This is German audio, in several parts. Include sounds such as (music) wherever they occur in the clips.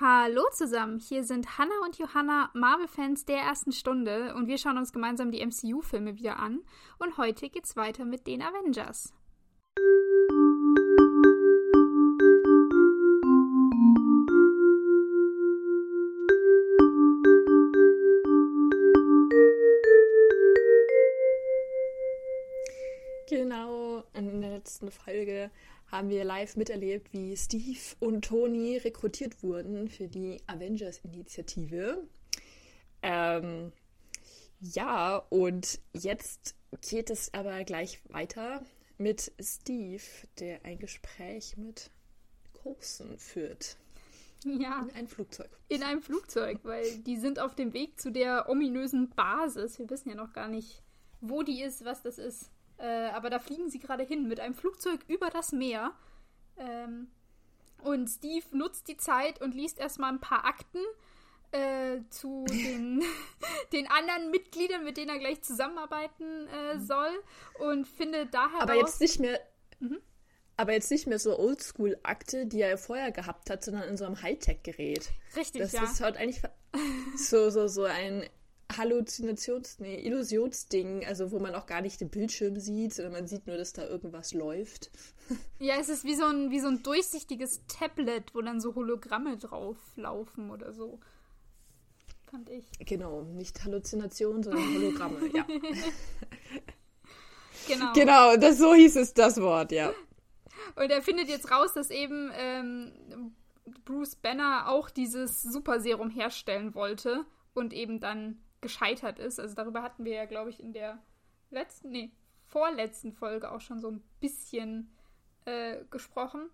Hallo zusammen, hier sind Hannah und Johanna, Marvel-Fans der ersten Stunde und wir schauen uns gemeinsam die MCU-Filme wieder an und heute geht's weiter mit den Avengers. Genau, in der letzten Folge haben wir live miterlebt, wie Steve und Tony rekrutiert wurden für die Avengers-Initiative. Ähm, ja, und jetzt geht es aber gleich weiter mit Steve, der ein Gespräch mit Coulson führt. Ja. In ein Flugzeug. In einem Flugzeug, weil die sind auf dem Weg zu der ominösen Basis. Wir wissen ja noch gar nicht, wo die ist, was das ist. Äh, aber da fliegen sie gerade hin mit einem Flugzeug über das Meer. Ähm, und Steve nutzt die Zeit und liest erstmal ein paar Akten äh, zu den, (laughs) den anderen Mitgliedern, mit denen er gleich zusammenarbeiten äh, soll. Und findet daher. Aber jetzt nicht mehr. Mhm. Aber jetzt nicht mehr so Oldschool-Akte, die er vorher gehabt hat, sondern in so einem Hightech-Gerät. Richtig, das ja. Das ist halt eigentlich (laughs) so, so, so ein Halluzinations-, nee, Illusionsding, also wo man auch gar nicht den Bildschirm sieht, sondern man sieht nur, dass da irgendwas läuft. (laughs) Ja, es ist wie so ein, wie so ein durchsichtiges Tablet, wo dann so Hologramme drauf laufen oder so. Fand ich. Genau, nicht Halluzination, sondern Hologramme, ja. (laughs) Genau. Genau, das, so hieß es das Wort, ja. Und er findet jetzt raus, dass eben ähm, Bruce Banner auch dieses Superserum herstellen wollte und eben dann gescheitert ist. Also darüber hatten wir ja, glaube ich, in der letzten, nee, vorletzten Folge auch schon so ein bisschen äh, gesprochen,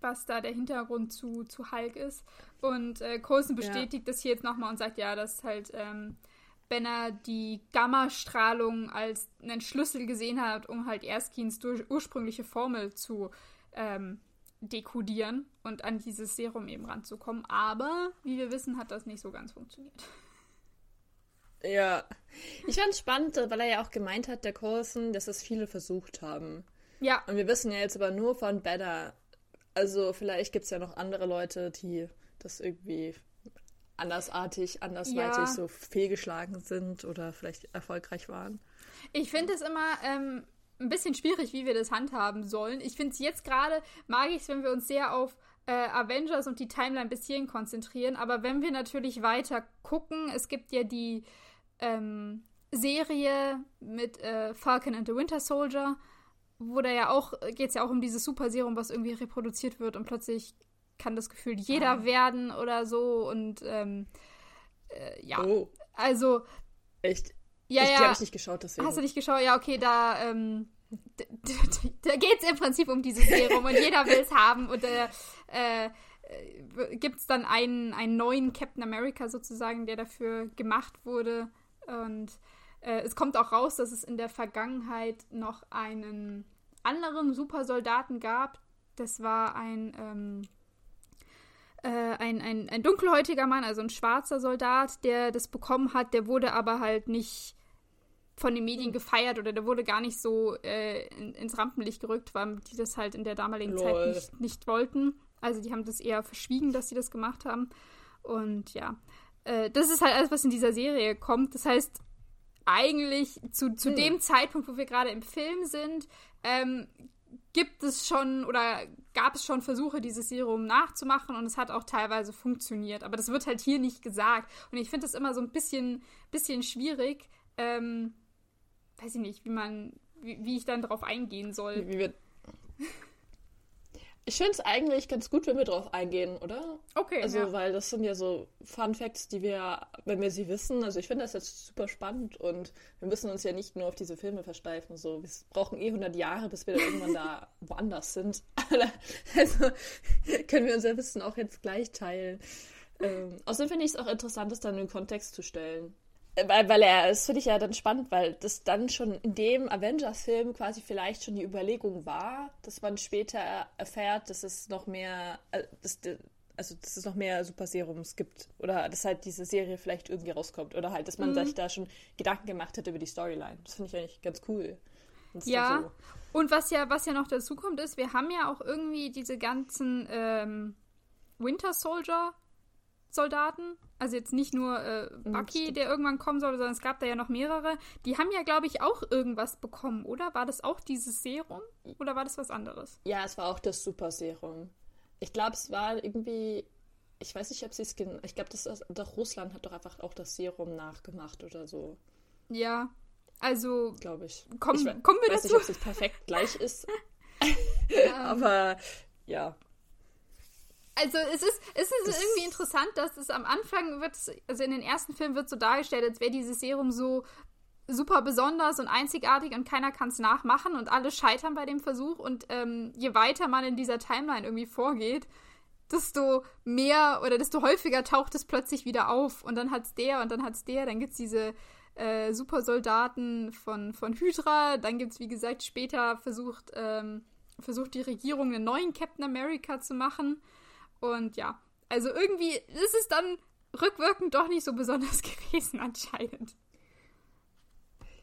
was da der Hintergrund zu, zu Hulk ist. Und äh, Coulson bestätigt ja. das hier jetzt nochmal und sagt, ja, dass halt ähm, Banner die Gammastrahlung als einen Schlüssel gesehen hat, um halt Erskins ursprüngliche Formel zu ähm, dekodieren und an dieses Serum eben ranzukommen. Aber, wie wir wissen, hat das nicht so ganz funktioniert. Ja. Ich fand es spannend, weil er ja auch gemeint hat, der Coulson, dass es viele versucht haben. Ja. Und wir wissen ja jetzt aber nur von Banner. Also vielleicht gibt es ja noch andere Leute, die das irgendwie andersartig, andersweitig ja. so fehlgeschlagen sind oder vielleicht erfolgreich waren. Ich finde es immer ähm, ein bisschen schwierig, wie wir das handhaben sollen. Ich finde es jetzt gerade, mag ich es, wenn wir uns sehr auf äh, Avengers und die Timeline bis hierhin konzentrieren, aber wenn wir natürlich weiter gucken, es gibt ja die ähm, Serie mit äh, Falcon and the Winter Soldier, wo da ja auch, geht es ja auch um dieses Superserum, was irgendwie reproduziert wird und plötzlich kann das Gefühl jeder ah. werden oder so und ähm, äh, ja. Oh. Also. Echt? Ja, ich, ja. Die habe ich nicht geschaut, deswegen. Hast du nicht geschaut? Ja, okay, da, ähm, da geht es im Prinzip um dieses Serum und jeder will es (laughs) haben und äh, äh, gibt es dann einen, einen neuen Captain America sozusagen, der dafür gemacht wurde und äh, es kommt auch raus, dass es in der Vergangenheit noch einen anderen Supersoldaten gab. Das war ein, ähm, äh, ein, ein, ein dunkelhäutiger Mann, also ein schwarzer Soldat, der das bekommen hat. Der wurde aber halt nicht von den Medien gefeiert oder der wurde gar nicht so äh, in, ins Rampenlicht gerückt, weil die das halt in der damaligen Lol. Zeit nicht, nicht wollten. Also die haben das eher verschwiegen, dass sie das gemacht haben. Und ja, äh, das ist halt alles, was in dieser Serie kommt. Das heißt, eigentlich zu, zu hm. dem Zeitpunkt, wo wir gerade im Film sind, ähm, gibt es schon oder gab es schon Versuche, dieses Serum nachzumachen und es hat auch teilweise funktioniert. Aber das wird halt hier nicht gesagt. Und ich finde das immer so ein bisschen, bisschen schwierig. Ähm, weiß ich nicht, wie man, wie, wie ich dann darauf eingehen soll. Wie wir, ich finde es eigentlich ganz gut, wenn wir drauf eingehen, oder? Okay. Also, ja. weil das sind ja so Fun Facts, die wir, wenn wir sie wissen, also ich finde das jetzt super spannend und wir müssen uns ja nicht nur auf diese Filme versteifen. So, wir brauchen eh 100 Jahre, bis wir irgendwann da (laughs) woanders sind. also (laughs) können wir unser Wissen auch jetzt gleich teilen. Ähm, außerdem finde ich es auch interessant, das dann in den Kontext zu stellen. Weil, weil er, das finde ich ja dann spannend, weil das dann schon in dem Avengers-Film quasi vielleicht schon die Überlegung war, dass man später erfährt, dass es noch mehr, äh, dass, also dass es noch mehr Super Serums gibt. Oder dass halt diese Serie vielleicht irgendwie rauskommt. Oder halt, dass man mhm. sich da schon Gedanken gemacht hat über die Storyline. Das finde ich eigentlich ganz cool. Ja. So. Und was ja, was ja noch dazu kommt, ist, wir haben ja auch irgendwie diese ganzen ähm, Winter Soldier Soldaten. Also jetzt nicht nur äh, Bucky, der irgendwann kommen soll, sondern es gab da ja noch mehrere. Die haben ja, glaube ich, auch irgendwas bekommen, oder? War das auch dieses Serum? Oder war das was anderes? Ja, es war auch das Super Serum. Ich glaube, es war irgendwie. Ich weiß nicht, ob sie es. Ich glaube, das ist, doch Russland hat doch einfach auch das Serum nachgemacht oder so. Ja, also. Glaube ich. Komm, ich kommen wir weiß dazu? nicht, ob es perfekt gleich ist. (laughs) Aber ja. Also es ist, es ist Das- irgendwie interessant, dass es am Anfang wird, also in den ersten Filmen wird so dargestellt, als wäre dieses Serum so super besonders und einzigartig und keiner kann es nachmachen und alle scheitern bei dem Versuch. Und ähm, je weiter man in dieser Timeline irgendwie vorgeht, desto mehr oder desto häufiger taucht es plötzlich wieder auf. Und dann hat's der und dann hat's der, dann gibt's diese äh, Supersoldaten von, von Hydra, dann gibt's wie gesagt später versucht, ähm, versucht die Regierung einen neuen Captain America zu machen und ja, also irgendwie ist es dann rückwirkend doch nicht so besonders (laughs) gewesen anscheinend.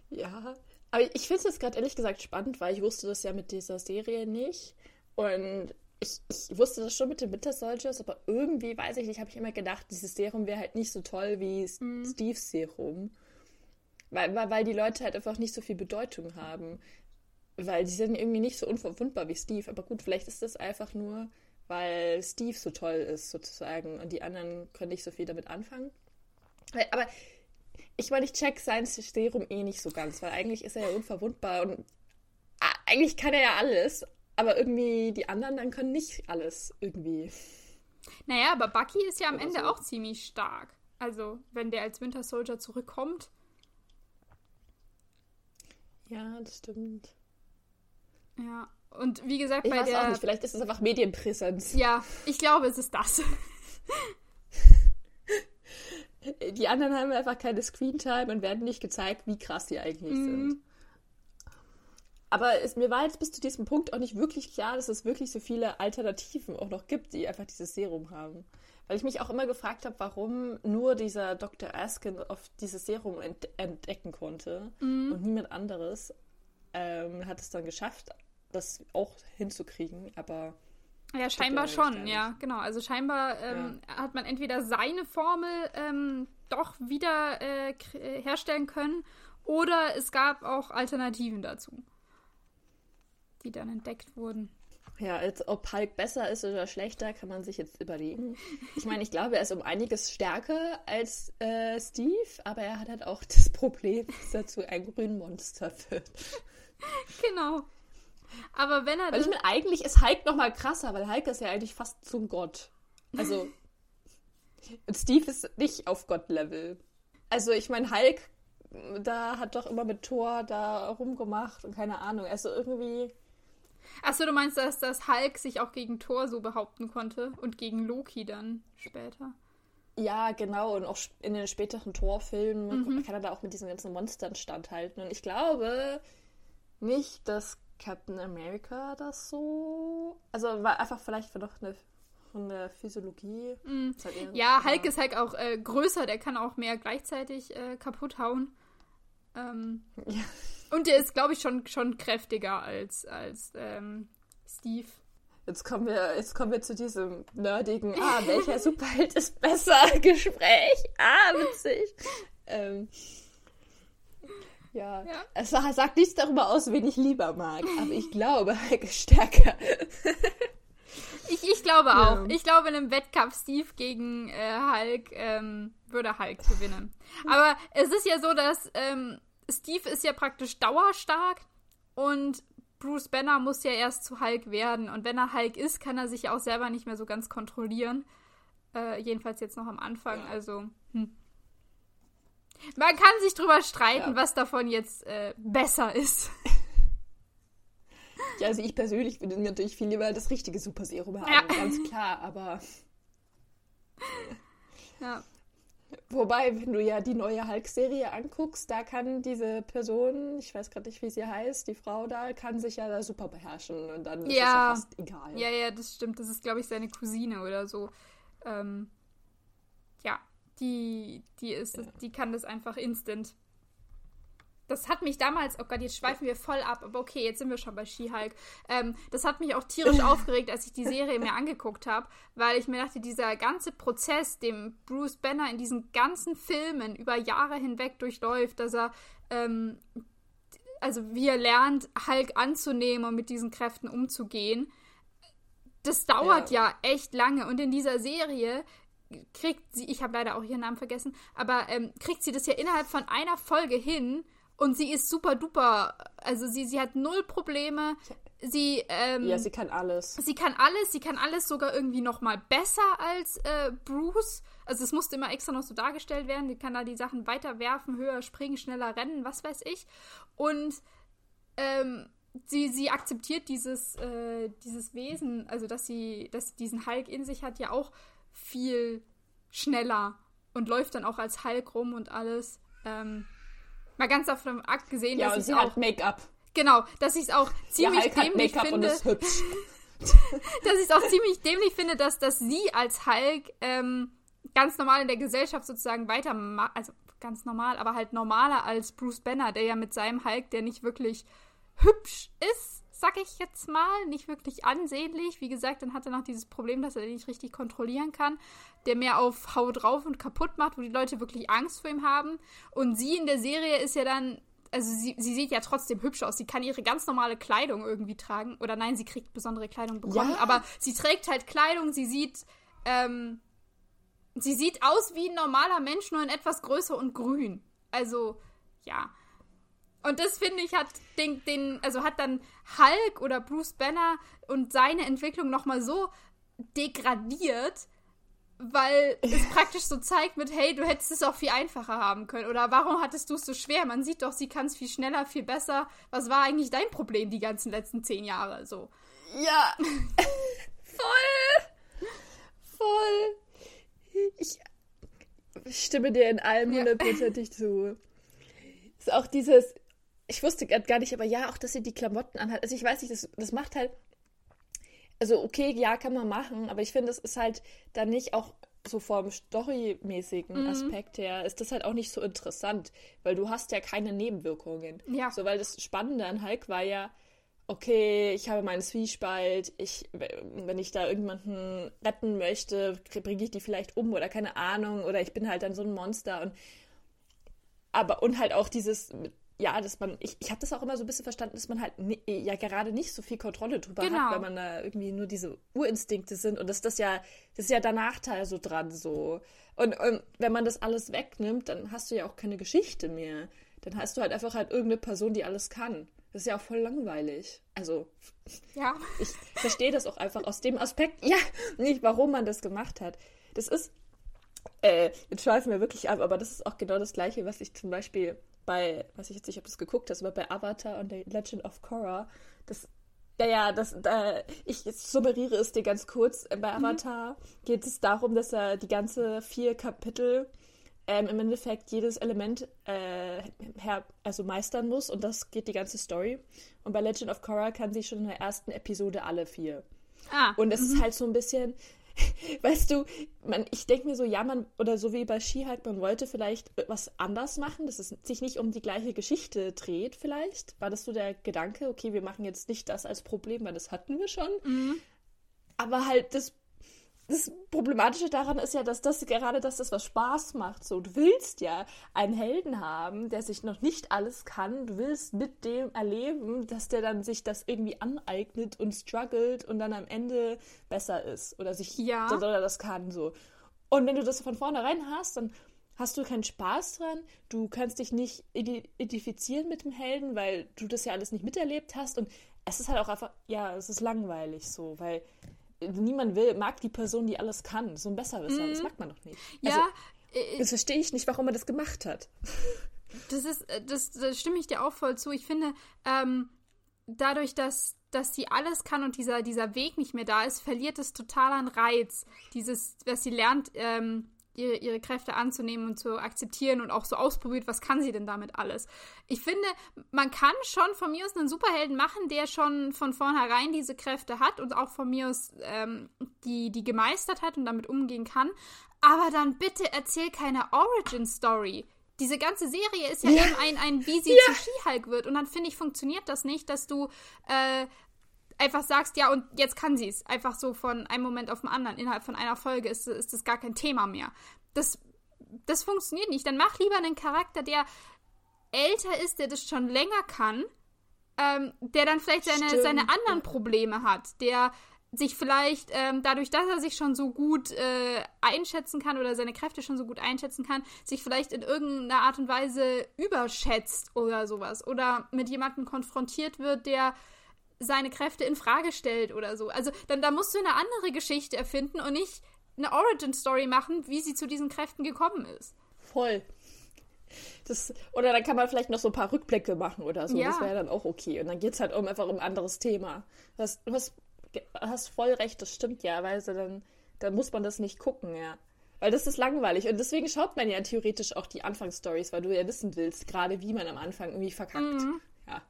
Ja, aber ich finde es jetzt gerade ehrlich gesagt spannend, weil ich wusste das ja mit dieser Serie nicht. Und ich, ich wusste das schon mit den Winter Soldiers, aber irgendwie, weiß ich nicht, habe ich immer gedacht, dieses Serum wäre halt nicht so toll wie S- Steves Serum. Weil, weil, weil die Leute halt einfach nicht so viel Bedeutung haben. Weil die sind irgendwie nicht so unverwundbar wie Steve. Aber gut, vielleicht ist das einfach nur, weil Steve so toll ist, sozusagen. Und die anderen können nicht so viel damit anfangen. Aber ich meine, ich check sein Serum eh nicht so ganz, weil eigentlich ist er ja unverwundbar und eigentlich kann er ja alles, aber irgendwie die anderen dann können nicht alles irgendwie. Naja, aber Bucky ist ja am Oder Ende so. auch ziemlich stark. Also, wenn der als Winter Soldier zurückkommt. Ja, das stimmt. Ja. Und wie gesagt, Ich bei weiß der. auch nicht, vielleicht ist es einfach Medienpräsenz. Ja, ich glaube, es ist das. (laughs) Die anderen haben einfach keine Screentime und werden nicht gezeigt, wie krass sie eigentlich sind. Aber es, mir war jetzt bis zu diesem Punkt auch nicht wirklich klar, dass es wirklich so viele Alternativen auch noch gibt, die einfach dieses Serum haben. Weil ich mich auch immer gefragt habe, warum nur dieser Dr. Askin auf dieses Serum ent entdecken konnte und niemand anderes ähm, hat es dann geschafft, das auch hinzukriegen. Aber Ja, scheinbar schon, ja, genau. Also scheinbar ähm, hat man entweder seine Formel ähm, doch wieder äh, äh, herstellen können oder es gab auch Alternativen dazu, die dann entdeckt wurden. Ja, als ob Hulk besser ist oder schlechter, kann man sich jetzt überlegen. Ich meine, ich glaube, er ist um einiges stärker als äh, Steve, aber er hat halt auch das Problem, dass er zu einem grünen Monster wird. (laughs) Genau. Aber wenn er Weil ich meine, eigentlich ist Hulk noch mal krasser, weil Hulk ist ja eigentlich fast zum Gott. Also, (laughs) und Steve ist nicht auf Gott-Level. Also, ich meine, Hulk, da hat doch immer mit Thor da rumgemacht und keine Ahnung. Also irgendwie... Achso, du meinst, dass das Hulk sich auch gegen Thor so behaupten konnte und gegen Loki dann später. Ja, genau. Und auch in den späteren Torfilmen kann er da auch mit diesen ganzen Monstern standhalten. Und ich glaube nicht, dass Captain America das so. Also war einfach vielleicht noch eine von der Physiologie. Ist halt Ja, Hulk ist halt auch äh, größer, der kann auch mehr gleichzeitig äh, kaputt hauen. Ähm, Ja. und der ist, glaube ich, schon, schon kräftiger als, als ähm, Steve. Jetzt kommen wir, jetzt kommen wir zu diesem nerdigen, (laughs) ah, welcher Superheld ist besser? (laughs) Gespräch. Ah, witzig. Ähm, ja. Ja. Es sa- sagt nichts darüber aus, wen ich lieber mag, aber ich glaube, Hulk ist stärker. Ich, ich glaube Ja. auch. Ich glaube, in einem Wettkampf Steve gegen äh, Hulk ähm, würde Hulk gewinnen. Aber es ist ja so, dass ähm, Steve ist ja praktisch dauerstark und Bruce Banner muss ja erst zu Hulk werden. Und wenn er Hulk ist, kann er sich ja auch selber nicht mehr so ganz kontrollieren. Äh, jedenfalls jetzt noch am Anfang. Also, hm. Man kann sich drüber streiten, Ja. was davon jetzt äh, besser ist. (laughs) Ja, also ich persönlich würde mir natürlich viel lieber das richtige Super Serum haben, Ja. ganz klar, aber Ja. wobei, wenn du ja die neue Hulk-Serie anguckst, da kann diese Person, ich weiß gerade nicht, wie sie heißt, die Frau da, kann sich ja da super beherrschen und dann ist es Ja. ja fast egal. Ja, ja, das stimmt. Das ist, glaube ich, seine Cousine oder so. Ähm, ja, die, die ist, die kann das einfach instant. das hat mich damals, oh Gott, jetzt schweifen wir voll ab, aber okay, jetzt sind wir schon bei She-Hulk. Ähm, das hat mich auch tierisch (laughs) aufgeregt, als ich die Serie mir angeguckt habe, weil ich mir dachte, dieser ganze Prozess, dem Bruce Banner in diesen ganzen Filmen über Jahre hinweg durchläuft, dass er, ähm, also wie er lernt, Hulk anzunehmen und mit diesen Kräften umzugehen, das dauert ja, ja echt lange. Und in dieser Serie kriegt sie, ich habe leider auch ihren Namen vergessen, aber ähm, kriegt sie das ja innerhalb von einer Folge hin und sie ist super duper. Also sie, sie hat null Probleme. Sie, ähm, ja, sie kann alles. Sie kann alles, sie kann alles sogar irgendwie noch mal besser als äh, Bruce. Also es musste immer extra noch so dargestellt werden. Sie kann da die Sachen weiter werfen, höher springen, schneller rennen, was weiß ich. Und ähm, sie, sie akzeptiert dieses, äh, dieses Wesen, also dass sie, dass sie diesen Hulk in sich hat, ja auch viel schneller und läuft dann auch als Hulk rum und alles. Ähm, Mal ganz davon abgesehen, ja, dass und sie auch hat Make-up. Genau, dass ich es auch ziemlich ja, dämlich finde. Und ist hübsch. (laughs) dass ich es auch ziemlich dämlich finde, dass, dass sie als Hulk ähm, ganz normal in der Gesellschaft sozusagen weiter, also ganz normal, aber halt normaler als Bruce Banner, der ja mit seinem Hulk, der nicht wirklich hübsch ist, sag ich jetzt mal, nicht wirklich ansehnlich. Wie gesagt, dann hat er noch dieses Problem, dass er den nicht richtig kontrollieren kann, der mehr auf Hau drauf und kaputt macht, wo die Leute wirklich Angst vor ihm haben. Und sie in der Serie ist ja dann also sie, sie sieht ja trotzdem hübsch aus. Sie kann ihre ganz normale Kleidung irgendwie tragen. Oder nein, sie kriegt besondere Kleidung bekommen. Ja. Aber sie trägt halt Kleidung, sie sieht, ähm, sie sieht aus wie ein normaler Mensch, nur in etwas größer und grün. Also, ja. Und das finde ich hat den, den, also hat dann Hulk oder Bruce Banner und seine Entwicklung nochmal so degradiert, weil es (laughs) praktisch so zeigt mit, hey, du hättest es auch viel einfacher haben können. Oder warum hattest du es so schwer? Man sieht doch, sie kann es viel schneller, viel besser. Was war eigentlich dein Problem die ganzen letzten zehn Jahre? So. Ja. (laughs) voll. Voll. Ich, ich stimme dir in allem hundertprozentig ja. zu. Ist auch dieses, ich wusste gar nicht, aber ja, auch, dass sie die Klamotten anhat. Also ich weiß nicht, das, das macht halt. Also, okay, ja, kann man machen, aber ich finde, es ist halt dann nicht auch so vom storymäßigen mhm. Aspekt her, ist das halt auch nicht so interessant, weil du hast ja keine Nebenwirkungen. Ja. So, weil das Spannende an Hulk war ja, okay, ich habe meinen Zwiespalt, ich, wenn ich da irgendjemanden retten möchte, bringe ich die vielleicht um oder keine Ahnung, oder ich bin halt dann so ein Monster und aber und halt auch dieses ja, dass man, ich, ich habe das auch immer so ein bisschen verstanden, dass man halt ja gerade nicht so viel Kontrolle drüber genau. hat, weil man da irgendwie nur diese Urinstinkte sind und dass das ja, das ist ja der Nachteil so dran so. Und, und wenn man das alles wegnimmt, dann hast du ja auch keine Geschichte mehr. Dann hast du halt einfach halt irgendeine Person, die alles kann. Das ist ja auch voll langweilig. Also, ja. ich verstehe das auch einfach aus dem Aspekt, ja, nicht, warum man das gemacht hat. Das ist, äh, jetzt schweifen wir wirklich ab, aber das ist auch genau das Gleiche, was ich zum Beispiel bei, weiß ich jetzt nicht, ob du es geguckt hast, aber bei Avatar und der Legend of Korra, das, ja, ja, das, da, ich summeriere es dir ganz kurz. Bei mhm. Avatar mhm. geht es darum, dass er die ganze vier Kapitel ähm, im Endeffekt jedes Element äh, her, also meistern muss und das geht die ganze Story. Und bei Legend of Korra kann sie schon in der ersten Episode alle vier. Ah, und es ist mhm. halt so ein bisschen, (laughs) weißt du, man, ich denke mir so, ja, man, oder so wie bei Skihike, man wollte vielleicht was anders machen, dass es sich nicht um die gleiche Geschichte dreht, vielleicht. War das so der Gedanke, okay, wir machen jetzt nicht das als Problem, weil das hatten wir schon. Mhm. Aber halt das das Problematische daran ist ja, dass das gerade dass das was Spaß macht. So, du willst ja einen Helden haben, der sich noch nicht alles kann. Du willst mit dem erleben, dass der dann sich das irgendwie aneignet und struggelt und dann am Ende besser ist oder sich ja. oder das kann so. Und wenn du das von vornherein hast, dann hast du keinen Spaß dran. Du kannst dich nicht identifizieren mit dem Helden, weil du das ja alles nicht miterlebt hast und es ist halt auch einfach, ja, es ist langweilig so, weil niemand will, mag die Person, die alles kann. So ein Besserwisser, mhm. das mag man doch nicht. Ja. Also, äh, das verstehe ich nicht, warum er das gemacht hat. (laughs) Das ist, äh, das, das stimme ich dir auch voll zu. Ich finde, ähm, dadurch, dass, dass sie alles kann und dieser, dieser Weg nicht mehr da ist, verliert es total an Reiz. Dieses, was sie lernt, ähm, ihre, ihre Kräfte anzunehmen und zu akzeptieren und auch so ausprobiert, was kann sie denn damit alles. Ich finde, man kann schon von mir aus einen Superhelden machen, der schon von vornherein diese Kräfte hat und auch von mir aus ähm, die, die gemeistert hat und damit umgehen kann. Aber dann bitte erzähl keine Origin-Story diese ganze Serie ist ja, ja. eben ein, ein wie sie ja. zu She-Hulk wird. Und dann finde ich, funktioniert das nicht, dass du äh, einfach sagst, ja, und jetzt kann sie es. Einfach so von einem Moment auf den anderen. Innerhalb von einer Folge ist, ist das gar kein Thema mehr. Das, das funktioniert nicht. Dann mach lieber einen Charakter, der älter ist, der das schon länger kann, ähm, der dann vielleicht seine, seine anderen Probleme hat, der sich vielleicht ähm, dadurch, dass er sich schon so gut äh, einschätzen kann oder seine Kräfte schon so gut einschätzen kann, sich vielleicht in irgendeiner Art und Weise überschätzt oder sowas. Oder mit jemandem konfrontiert wird, der seine Kräfte in Frage stellt oder so. Also dann da musst du eine andere Geschichte erfinden und nicht eine Origin Story machen, wie sie zu diesen Kräften gekommen ist. Voll. Das, oder dann kann man vielleicht noch so ein paar Rückblicke machen oder so. Ja. Das wäre dann auch okay. Und dann geht es halt um, einfach um ein anderes Thema. Du hast, du hast, hast voll recht, das stimmt ja, weil so dann, dann muss man das nicht gucken, ja. Weil das ist langweilig. Und deswegen schaut man ja theoretisch auch die Anfangsstories, weil du ja wissen willst, gerade wie man am Anfang irgendwie verkackt. Mhm. Ja.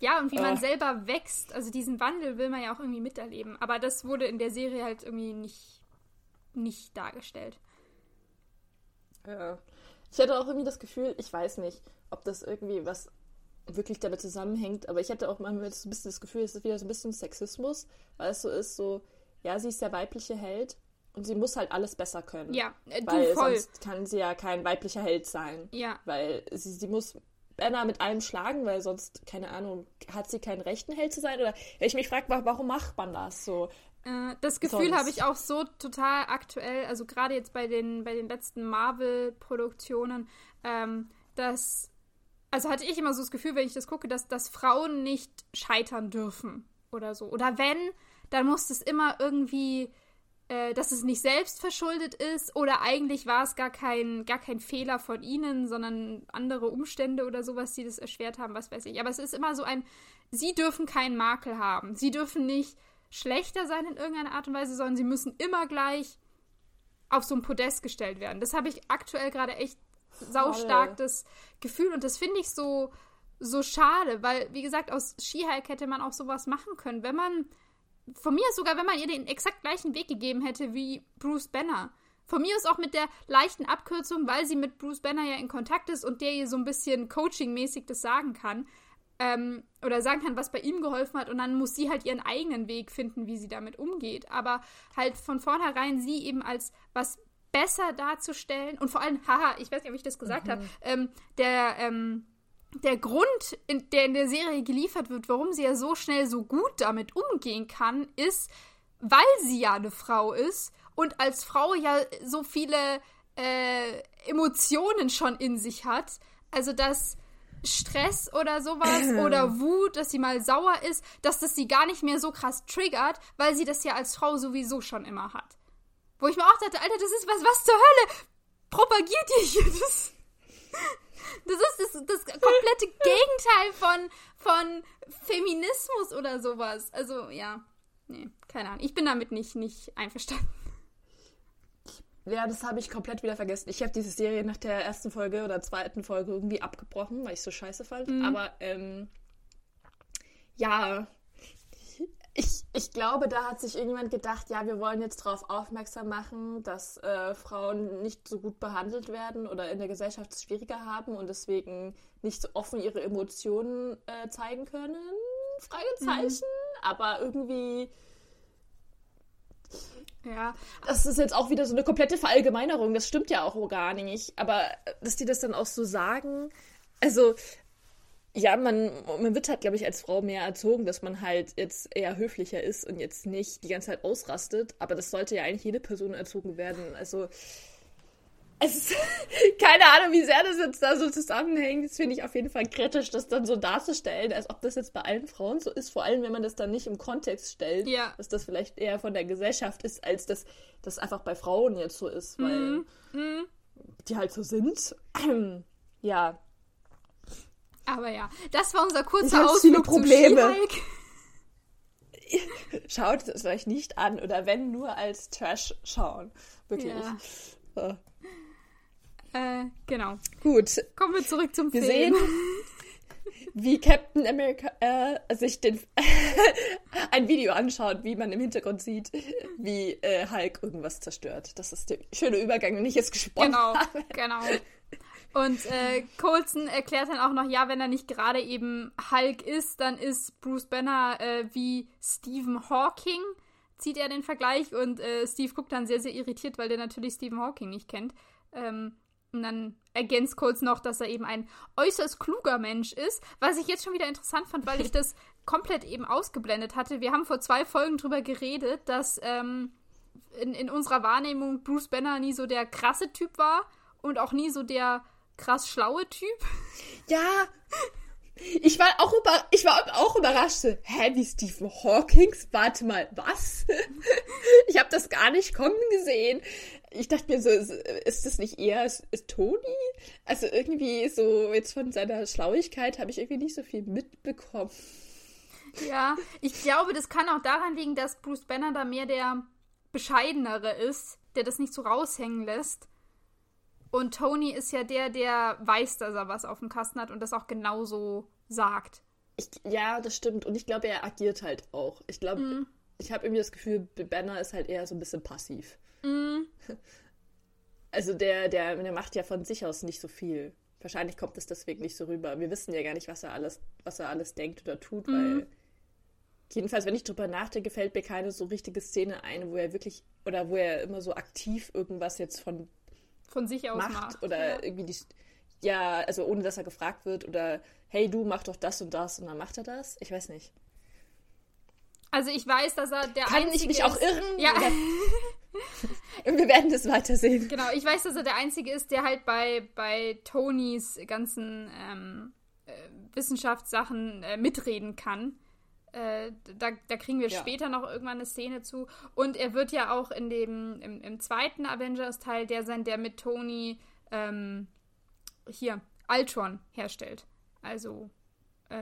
Ja, und wie man äh. selber wächst. Also diesen Wandel will man ja auch irgendwie miterleben. Aber das wurde in der Serie halt irgendwie nicht, nicht dargestellt. Ja. Ich hatte auch irgendwie das Gefühl, ich weiß nicht, ob das irgendwie was wirklich damit zusammenhängt, aber ich hatte auch manchmal so ein bisschen das Gefühl, es ist wieder so ein bisschen Sexismus, weil es so ist, so, ja, sie ist der weibliche Held und sie muss halt alles besser können. Ja, äh, du weil voll. sonst kann sie ja kein weiblicher Held sein. Ja. Weil sie, sie muss Banner mit allem schlagen, weil sonst, keine Ahnung, hat sie keinen rechten Held zu sein? Oder wenn ich mich frage, warum macht man das so? Äh, das Gefühl habe ich auch so total aktuell, also gerade jetzt bei den, bei den letzten Marvel-Produktionen, ähm, dass, also hatte ich immer so das Gefühl, wenn ich das gucke, dass, dass Frauen nicht scheitern dürfen oder so. Oder wenn, dann muss es immer irgendwie äh, dass es nicht selbst verschuldet ist oder eigentlich war es gar kein, gar kein Fehler von ihnen, sondern andere Umstände oder sowas, die das erschwert haben, was weiß ich. Aber es ist immer so ein, sie dürfen keinen Makel haben. Sie dürfen nicht schlechter sein in irgendeiner Art und Weise, sondern sie müssen immer gleich auf so ein Podest gestellt werden. Das habe ich aktuell gerade echt saustark das Gefühl und das finde ich so so schade, weil wie gesagt aus Skihike hätte man auch sowas machen können, wenn man von mir ist sogar, wenn man ihr den exakt gleichen Weg gegeben hätte wie Bruce Banner. Von mir ist auch mit der leichten Abkürzung, weil sie mit Bruce Banner ja in Kontakt ist und der ihr so ein bisschen coachingmäßig das sagen kann. Ähm, oder sagen kann, was bei ihm geholfen hat. Und dann muss sie halt ihren eigenen Weg finden, wie sie damit umgeht. Aber halt von vornherein sie eben als was besser darzustellen. Und vor allem, haha, ich weiß nicht, ob ich das gesagt mhm. habe, ähm, der, ähm, der Grund, in, der in der Serie geliefert wird, warum sie ja so schnell so gut damit umgehen kann, ist, weil sie ja eine Frau ist und als Frau ja so viele äh, Emotionen schon in sich hat. Also dass Stress oder sowas (clears throat) oder Wut, dass sie mal sauer ist, dass das sie gar nicht mehr so krass triggert, weil sie das ja als Frau sowieso schon immer hat. Wo ich mir auch dachte, Alter, das ist was, was zur Hölle propagiert ihr hier? Das das ist das, das komplette Gegenteil von, von Feminismus oder sowas. Also, ja. Nee, keine Ahnung. Ich bin damit nicht, nicht einverstanden. Ja, das habe ich komplett wieder vergessen. Ich habe diese Serie nach der ersten Folge oder zweiten Folge irgendwie abgebrochen, weil ich so scheiße fand. Mhm. Aber ähm, ja, ich, ich glaube, da hat sich irgendjemand gedacht, ja, wir wollen jetzt darauf aufmerksam machen, dass äh, Frauen nicht so gut behandelt werden oder in der Gesellschaft es schwieriger haben und deswegen nicht so offen ihre Emotionen äh, zeigen können. Fragezeichen. Mhm. Aber irgendwie. Ja. Das ist jetzt auch wieder so eine komplette Verallgemeinerung. Das stimmt ja auch gar nicht. Aber äh, dass die das dann auch so sagen. Also, ja, man, man wird halt, glaube ich, als Frau mehr erzogen, dass man halt jetzt eher höflicher ist und jetzt nicht die ganze Zeit ausrastet. Aber das sollte ja eigentlich jede Person erzogen werden. Also, es ist (laughs) keine Ahnung, wie sehr das jetzt da so zusammenhängt. Das finde ich auf jeden Fall kritisch, das dann so darzustellen, als ob das jetzt bei allen Frauen so ist. Vor allem, wenn man das dann nicht im Kontext stellt, ja. dass das vielleicht eher von der Gesellschaft ist, als dass das einfach bei Frauen jetzt so ist, weil mhm. Mhm. die halt so sind. (clears throat) ja, aber ja, das war unser kurzer Ausflug Probleme. (laughs) Schaut es euch nicht an oder wenn nur als Trash schauen. Wirklich. Ja. Äh, genau. Gut. Kommen wir zurück zum wir Film. Sehen, (laughs) wie Captain America äh, sich den (laughs) ein Video anschaut, wie man im Hintergrund sieht, wie äh, Hulk irgendwas zerstört. Das ist der schöne Übergang, den ich jetzt gesponnen genau, habe. Genau, genau. Und äh, Colson erklärt dann auch noch, ja, wenn er nicht gerade eben Hulk ist, dann ist Bruce Banner äh, wie Stephen Hawking, zieht er den Vergleich. Und äh, Steve guckt dann sehr, sehr irritiert, weil der natürlich Stephen Hawking nicht kennt. Ähm, und dann ergänzt Colson noch, dass er eben ein äußerst kluger Mensch ist, was ich jetzt schon wieder interessant fand, weil ich (laughs) das komplett eben ausgeblendet hatte. Wir haben vor zwei Folgen drüber geredet, dass ähm, in, in unserer Wahrnehmung Bruce Banner nie so der krasse Typ war und auch nie so der krass schlaue Typ. Ja. Ich war auch, über, ich war auch überrascht. So, Hä, wie Stephen Hawkings? Warte mal, was? (laughs) Ich habe das gar nicht kommen gesehen. Ich dachte mir so, ist, ist das nicht eher ist, ist Tony? Also irgendwie so jetzt von seiner Schlauigkeit habe ich irgendwie nicht so viel mitbekommen. Ja, ich glaube, das kann auch daran liegen, dass Bruce Banner da mehr der bescheidenere ist, der das nicht so raushängen lässt. Und Tony ist ja der, der weiß, dass er was auf dem Kasten hat und das auch genauso sagt. Ich, ja, das stimmt. Und ich glaube, er agiert halt auch. Ich glaube, mm. ich habe irgendwie das Gefühl, Banner ist halt eher so ein bisschen passiv. Mm. (laughs) Also der, der, der macht ja von sich aus nicht so viel. Wahrscheinlich kommt es deswegen nicht so rüber. Wir wissen ja gar nicht, was er alles, was er alles denkt oder tut, mm. weil jedenfalls, wenn ich drüber nachdenke, fällt mir keine so richtige Szene ein, wo er wirklich oder wo er immer so aktiv irgendwas jetzt von von sich aus macht, macht. oder ja. irgendwie die ja, also ohne dass er gefragt wird oder hey, du mach doch das und das und dann macht er das. Ich weiß nicht. Also ich weiß, dass er der Kann einzige ich mich ist, auch irren? Ja. (laughs) Wir werden das weitersehen. Genau, ich weiß, dass er der einzige ist, der halt bei bei Tonys ganzen ähm, äh, Wissenschaftssachen äh, mitreden kann. Äh, da, da, kriegen wir ja. später noch irgendwann eine Szene zu. Und er wird ja auch in dem, im, im zweiten Avengers-Teil der sein, der mit Tony ähm, hier Ultron herstellt. Also, äh,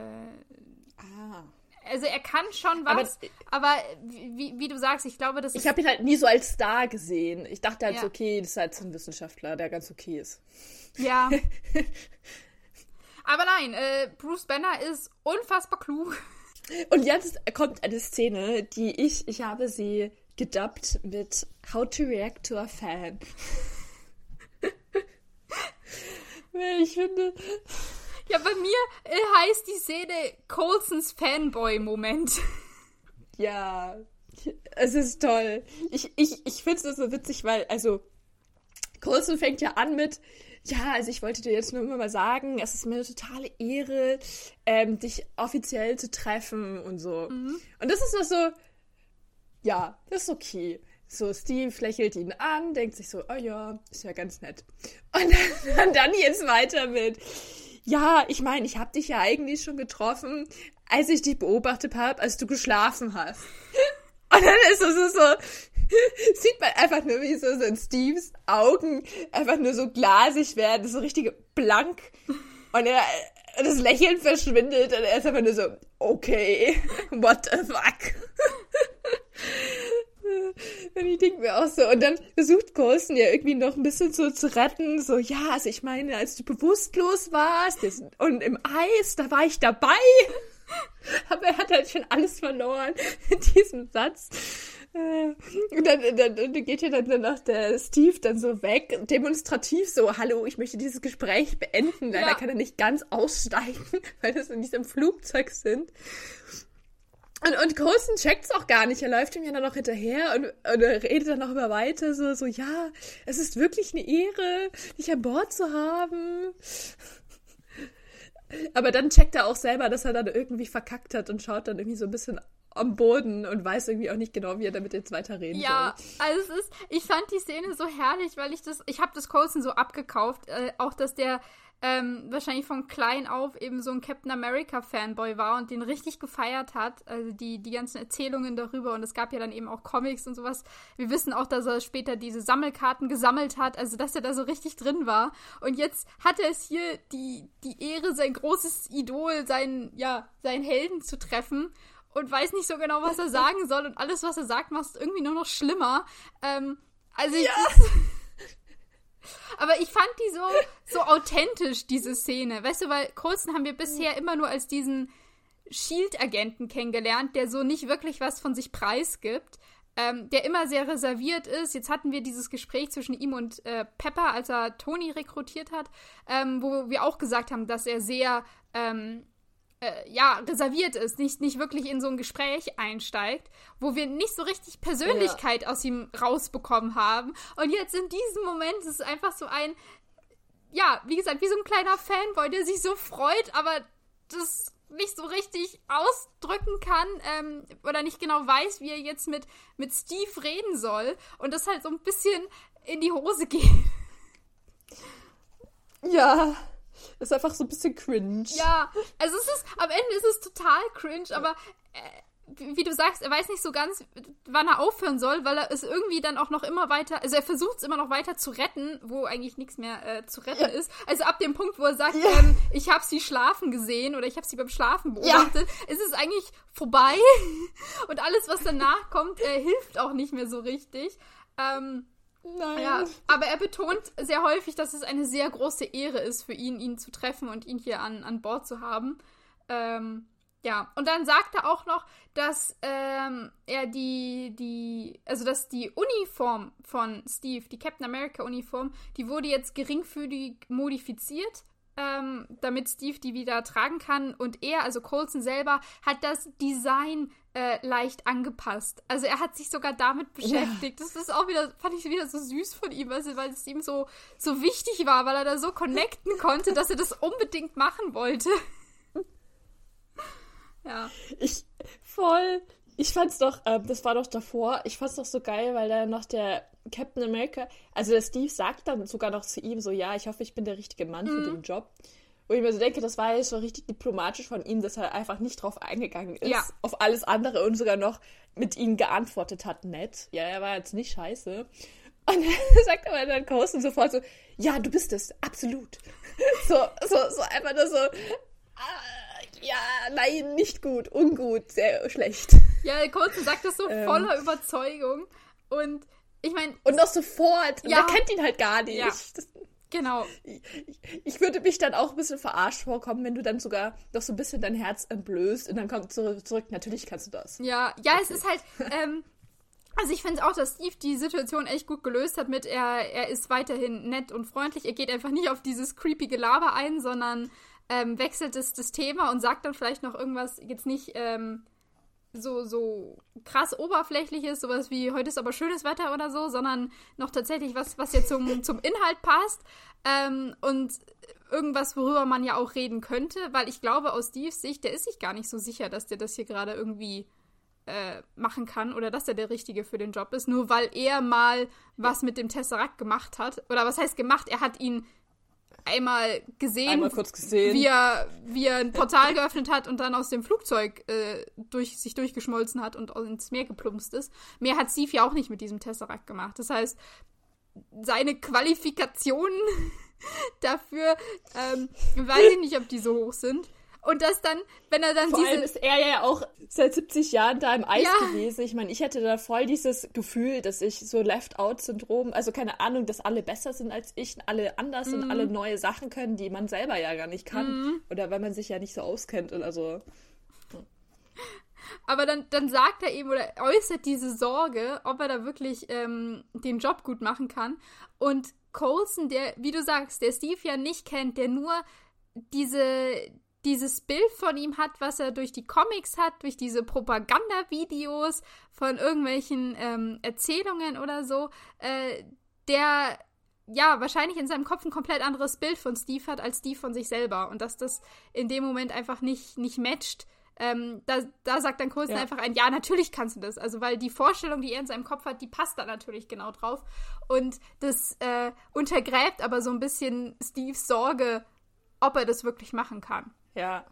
ah. Also er kann schon was, aber, aber wie, wie, du sagst, ich glaube, das Ich habe ihn halt nie so als Star gesehen. Ich dachte halt ja. so, okay, das ist halt so ein Wissenschaftler, der ganz okay ist. Ja. (laughs) aber nein, äh, Bruce Banner ist unfassbar klug. Und jetzt kommt eine Szene, die ich, ich habe sie gedubbt mit How to React to a Fan. (laughs) ich finde. Ja, bei mir äh, heißt die Szene Colsons Fanboy-Moment. (laughs) Ja, es ist toll. Ich, ich, ich finde es so witzig, weil, also, Colson fängt ja an mit, ja, also ich wollte dir jetzt nur mal sagen, es ist mir eine totale Ehre, ähm, dich offiziell zu treffen und so. Mhm. Und das ist doch so, ja, das ist okay. So, Steve lächelt ihn an, denkt sich so, oh ja, ist ja ganz nett. Und dann, (laughs) dann jetzt weiter mit, ja, ich meine, ich habe dich ja eigentlich schon getroffen, als ich dich beobachtet habe, als du geschlafen hast. (laughs) Und dann ist es so, (laughs) sieht man einfach nur, wie so, so in Steves Augen einfach nur so glasig werden, so richtig blank. Und er, das Lächeln verschwindet und er ist einfach nur so, okay, (laughs) what the fuck. (laughs) Und ich denke mir auch so, und dann versucht Colson ja irgendwie noch ein bisschen so zu retten, so, ja, also ich meine, als du bewusstlos warst und im Eis, da war ich dabei. Aber er hat halt schon alles verloren in diesem Satz. (laughs) Und dann, dann, dann geht ja dann danach der Steve dann so weg, demonstrativ so, hallo, ich möchte dieses Gespräch beenden. Leider ja. kann er nicht ganz aussteigen, (laughs) weil das in diesem Flugzeug sind. Und, und Coulson checkt's auch gar nicht. Er läuft ihm ja dann noch hinterher und, und redet dann noch immer weiter, so, so, ja, es ist wirklich eine Ehre, dich an Bord zu haben. (laughs) Aber dann checkt er auch selber, dass er dann irgendwie verkackt hat und schaut dann irgendwie so ein bisschen am Boden und weiß irgendwie auch nicht genau, wie er damit jetzt weiterreden ja, soll. Ja, also es ist, ich fand die Szene so herrlich, weil ich das, ich habe das Coulson so abgekauft, äh, auch dass der ähm, wahrscheinlich von klein auf eben so ein Captain America Fanboy war und den richtig gefeiert hat. Also die, die ganzen Erzählungen darüber und es gab ja dann eben auch Comics und sowas. Wir wissen auch, dass er später diese Sammelkarten gesammelt hat, also dass er da so richtig drin war. Und jetzt hat er es hier die, die Ehre, sein großes Idol, seinen, ja, seinen Helden zu treffen und weiß nicht so genau, was er sagen soll und alles, was er sagt, macht es irgendwie nur noch schlimmer. Ähm, also ich, ja. (laughs) Aber ich fand die so, so authentisch, diese Szene. Weißt du, weil Coulson haben wir bisher immer nur als diesen Shield-Agenten kennengelernt, der so nicht wirklich was von sich preisgibt. ähm, der immer sehr reserviert ist. Jetzt hatten wir dieses Gespräch zwischen ihm und äh, Pepper, als er Tony rekrutiert hat, ähm, wo wir auch gesagt haben, dass er sehr ähm, äh, ja, reserviert ist, nicht, nicht wirklich in so ein Gespräch einsteigt, wo wir nicht so richtig Persönlichkeit ja. aus ihm rausbekommen haben. Und jetzt in diesem Moment ist es einfach so ein, ja, wie gesagt, wie so ein kleiner Fanboy, der sich so freut, aber das nicht so richtig ausdrücken kann ähm, oder nicht genau weiß, wie er jetzt mit, mit Steve reden soll und das halt so ein bisschen in die Hose geht. Ja, ist einfach so ein bisschen cringe. Ja, also es ist, am Ende ist es total cringe, aber äh, wie du sagst, er weiß nicht so ganz, wann er aufhören soll, weil er es irgendwie dann auch noch immer weiter, also er versucht es immer noch weiter zu retten, wo eigentlich nichts mehr äh, zu retten ja. ist. Also ab dem Punkt, wo er sagt, ja. ähm, ich habe sie schlafen gesehen oder ich habe sie beim Schlafen beobachtet, ja. ist es eigentlich vorbei (laughs) und alles, was danach kommt, äh, hilft auch nicht mehr so richtig. Ähm, Nein. Ja, aber er betont sehr häufig, dass es eine sehr große Ehre ist für ihn, ihn zu treffen und ihn hier an, an Bord zu haben. Ähm, ja, und dann sagt er auch noch, dass ähm, er die, die, also dass die Uniform von Steve, die Captain America Uniform, die wurde jetzt geringfügig modifiziert, ähm, damit Steve die wieder tragen kann. Und er, also Colson selber, hat das Design äh, leicht angepasst. Also er hat sich sogar damit beschäftigt. Ja. Das ist auch wieder, fand ich wieder so süß von ihm, also, weil es ihm so, so wichtig war, weil er da so connecten konnte, dass er das unbedingt machen wollte. (laughs) Ja. Ich, voll. Ich fand's doch, äh, das war doch davor, ich fand's doch so geil, weil da noch der Captain America, also der Steve sagt dann sogar noch zu ihm so, ja, ich hoffe, ich bin der richtige Mann mhm. für den Job. Wo ich mir so denke, das war ja schon richtig diplomatisch von ihm, dass er einfach nicht drauf eingegangen ist, ja. auf alles andere und sogar noch mit ihm geantwortet hat, nett. Ja, er war jetzt nicht scheiße. Und (laughs) dann sagt aber dann Coulson sofort so, ja, du bist es, absolut. (laughs) So, so, so einfach nur so, ja, nein, nicht gut, ungut, sehr schlecht. Ja, Colson sagt das so ähm, voller Überzeugung. Und ich meine. Und noch sofort. Ja, er kennt ihn halt gar nicht. Ja, das, genau. Ich, ich, würde mich dann auch ein bisschen verarscht vorkommen, wenn du dann sogar noch so ein bisschen dein Herz entblößt und dann kommt zurück, zurück. Natürlich kannst du das. Ja, ja, okay. es ist halt. Ähm, also ich finde auch, dass Steve die Situation echt gut gelöst hat mit, er, er ist weiterhin nett und freundlich. Er geht einfach nicht auf dieses creepy Gelaber ein, sondern ähm, wechselt es das Thema und sagt dann vielleicht noch irgendwas, jetzt nicht ähm, so, so krass oberflächliches, sowas wie heute ist aber schönes Wetter oder so, sondern noch tatsächlich was, was jetzt zum, zum Inhalt passt ähm, und irgendwas, worüber man ja auch reden könnte, weil ich glaube, aus Steves Sicht, der ist sich gar nicht so sicher, dass der das hier gerade irgendwie äh, machen kann oder dass er der Richtige für den Job ist, nur weil er mal was mit dem Tesseract gemacht hat. Oder was heißt gemacht? Er hat ihn einmal gesehen, einmal kurz gesehen. Wie, er, wie er ein Portal geöffnet hat und dann aus dem Flugzeug äh, durch, sich durchgeschmolzen hat und ins Meer geplumpst ist. Mehr hat Steve ja auch nicht mit diesem Tesseract gemacht. Das heißt, seine Qualifikationen (laughs) dafür, ähm, weiß ich nicht, ob die so hoch sind. Und das dann, wenn er dann Vor diese. Allem ist er ja auch seit 70 Jahren da im Eis ja. gewesen. Ich meine, ich hätte da voll dieses Gefühl, dass ich so Left-Out-Syndrom, also keine Ahnung, dass alle besser sind als ich, alle anders mhm. und alle neue Sachen können, die man selber ja gar nicht kann. Mhm. Oder weil man sich ja nicht so auskennt oder so. Aber dann, dann sagt er eben oder äußert diese Sorge, ob er da wirklich ähm, den Job gut machen kann. Und Colson, der, wie du sagst, der Steve ja nicht kennt, der nur diese, dieses Bild von ihm hat, was er durch die Comics hat, durch diese Propagandavideos von irgendwelchen ähm, Erzählungen oder so, äh, der ja wahrscheinlich in seinem Kopf ein komplett anderes Bild von Steve hat als Steve von sich selber und dass das in dem Moment einfach nicht, nicht matcht. Ähm, da, da sagt dann Coulson ja. einfach ein, ja, natürlich kannst du das. Also, weil die Vorstellung, die er in seinem Kopf hat, die passt da natürlich genau drauf. Und das äh, untergräbt aber so ein bisschen Steves Sorge, ob er das wirklich machen kann. Ja.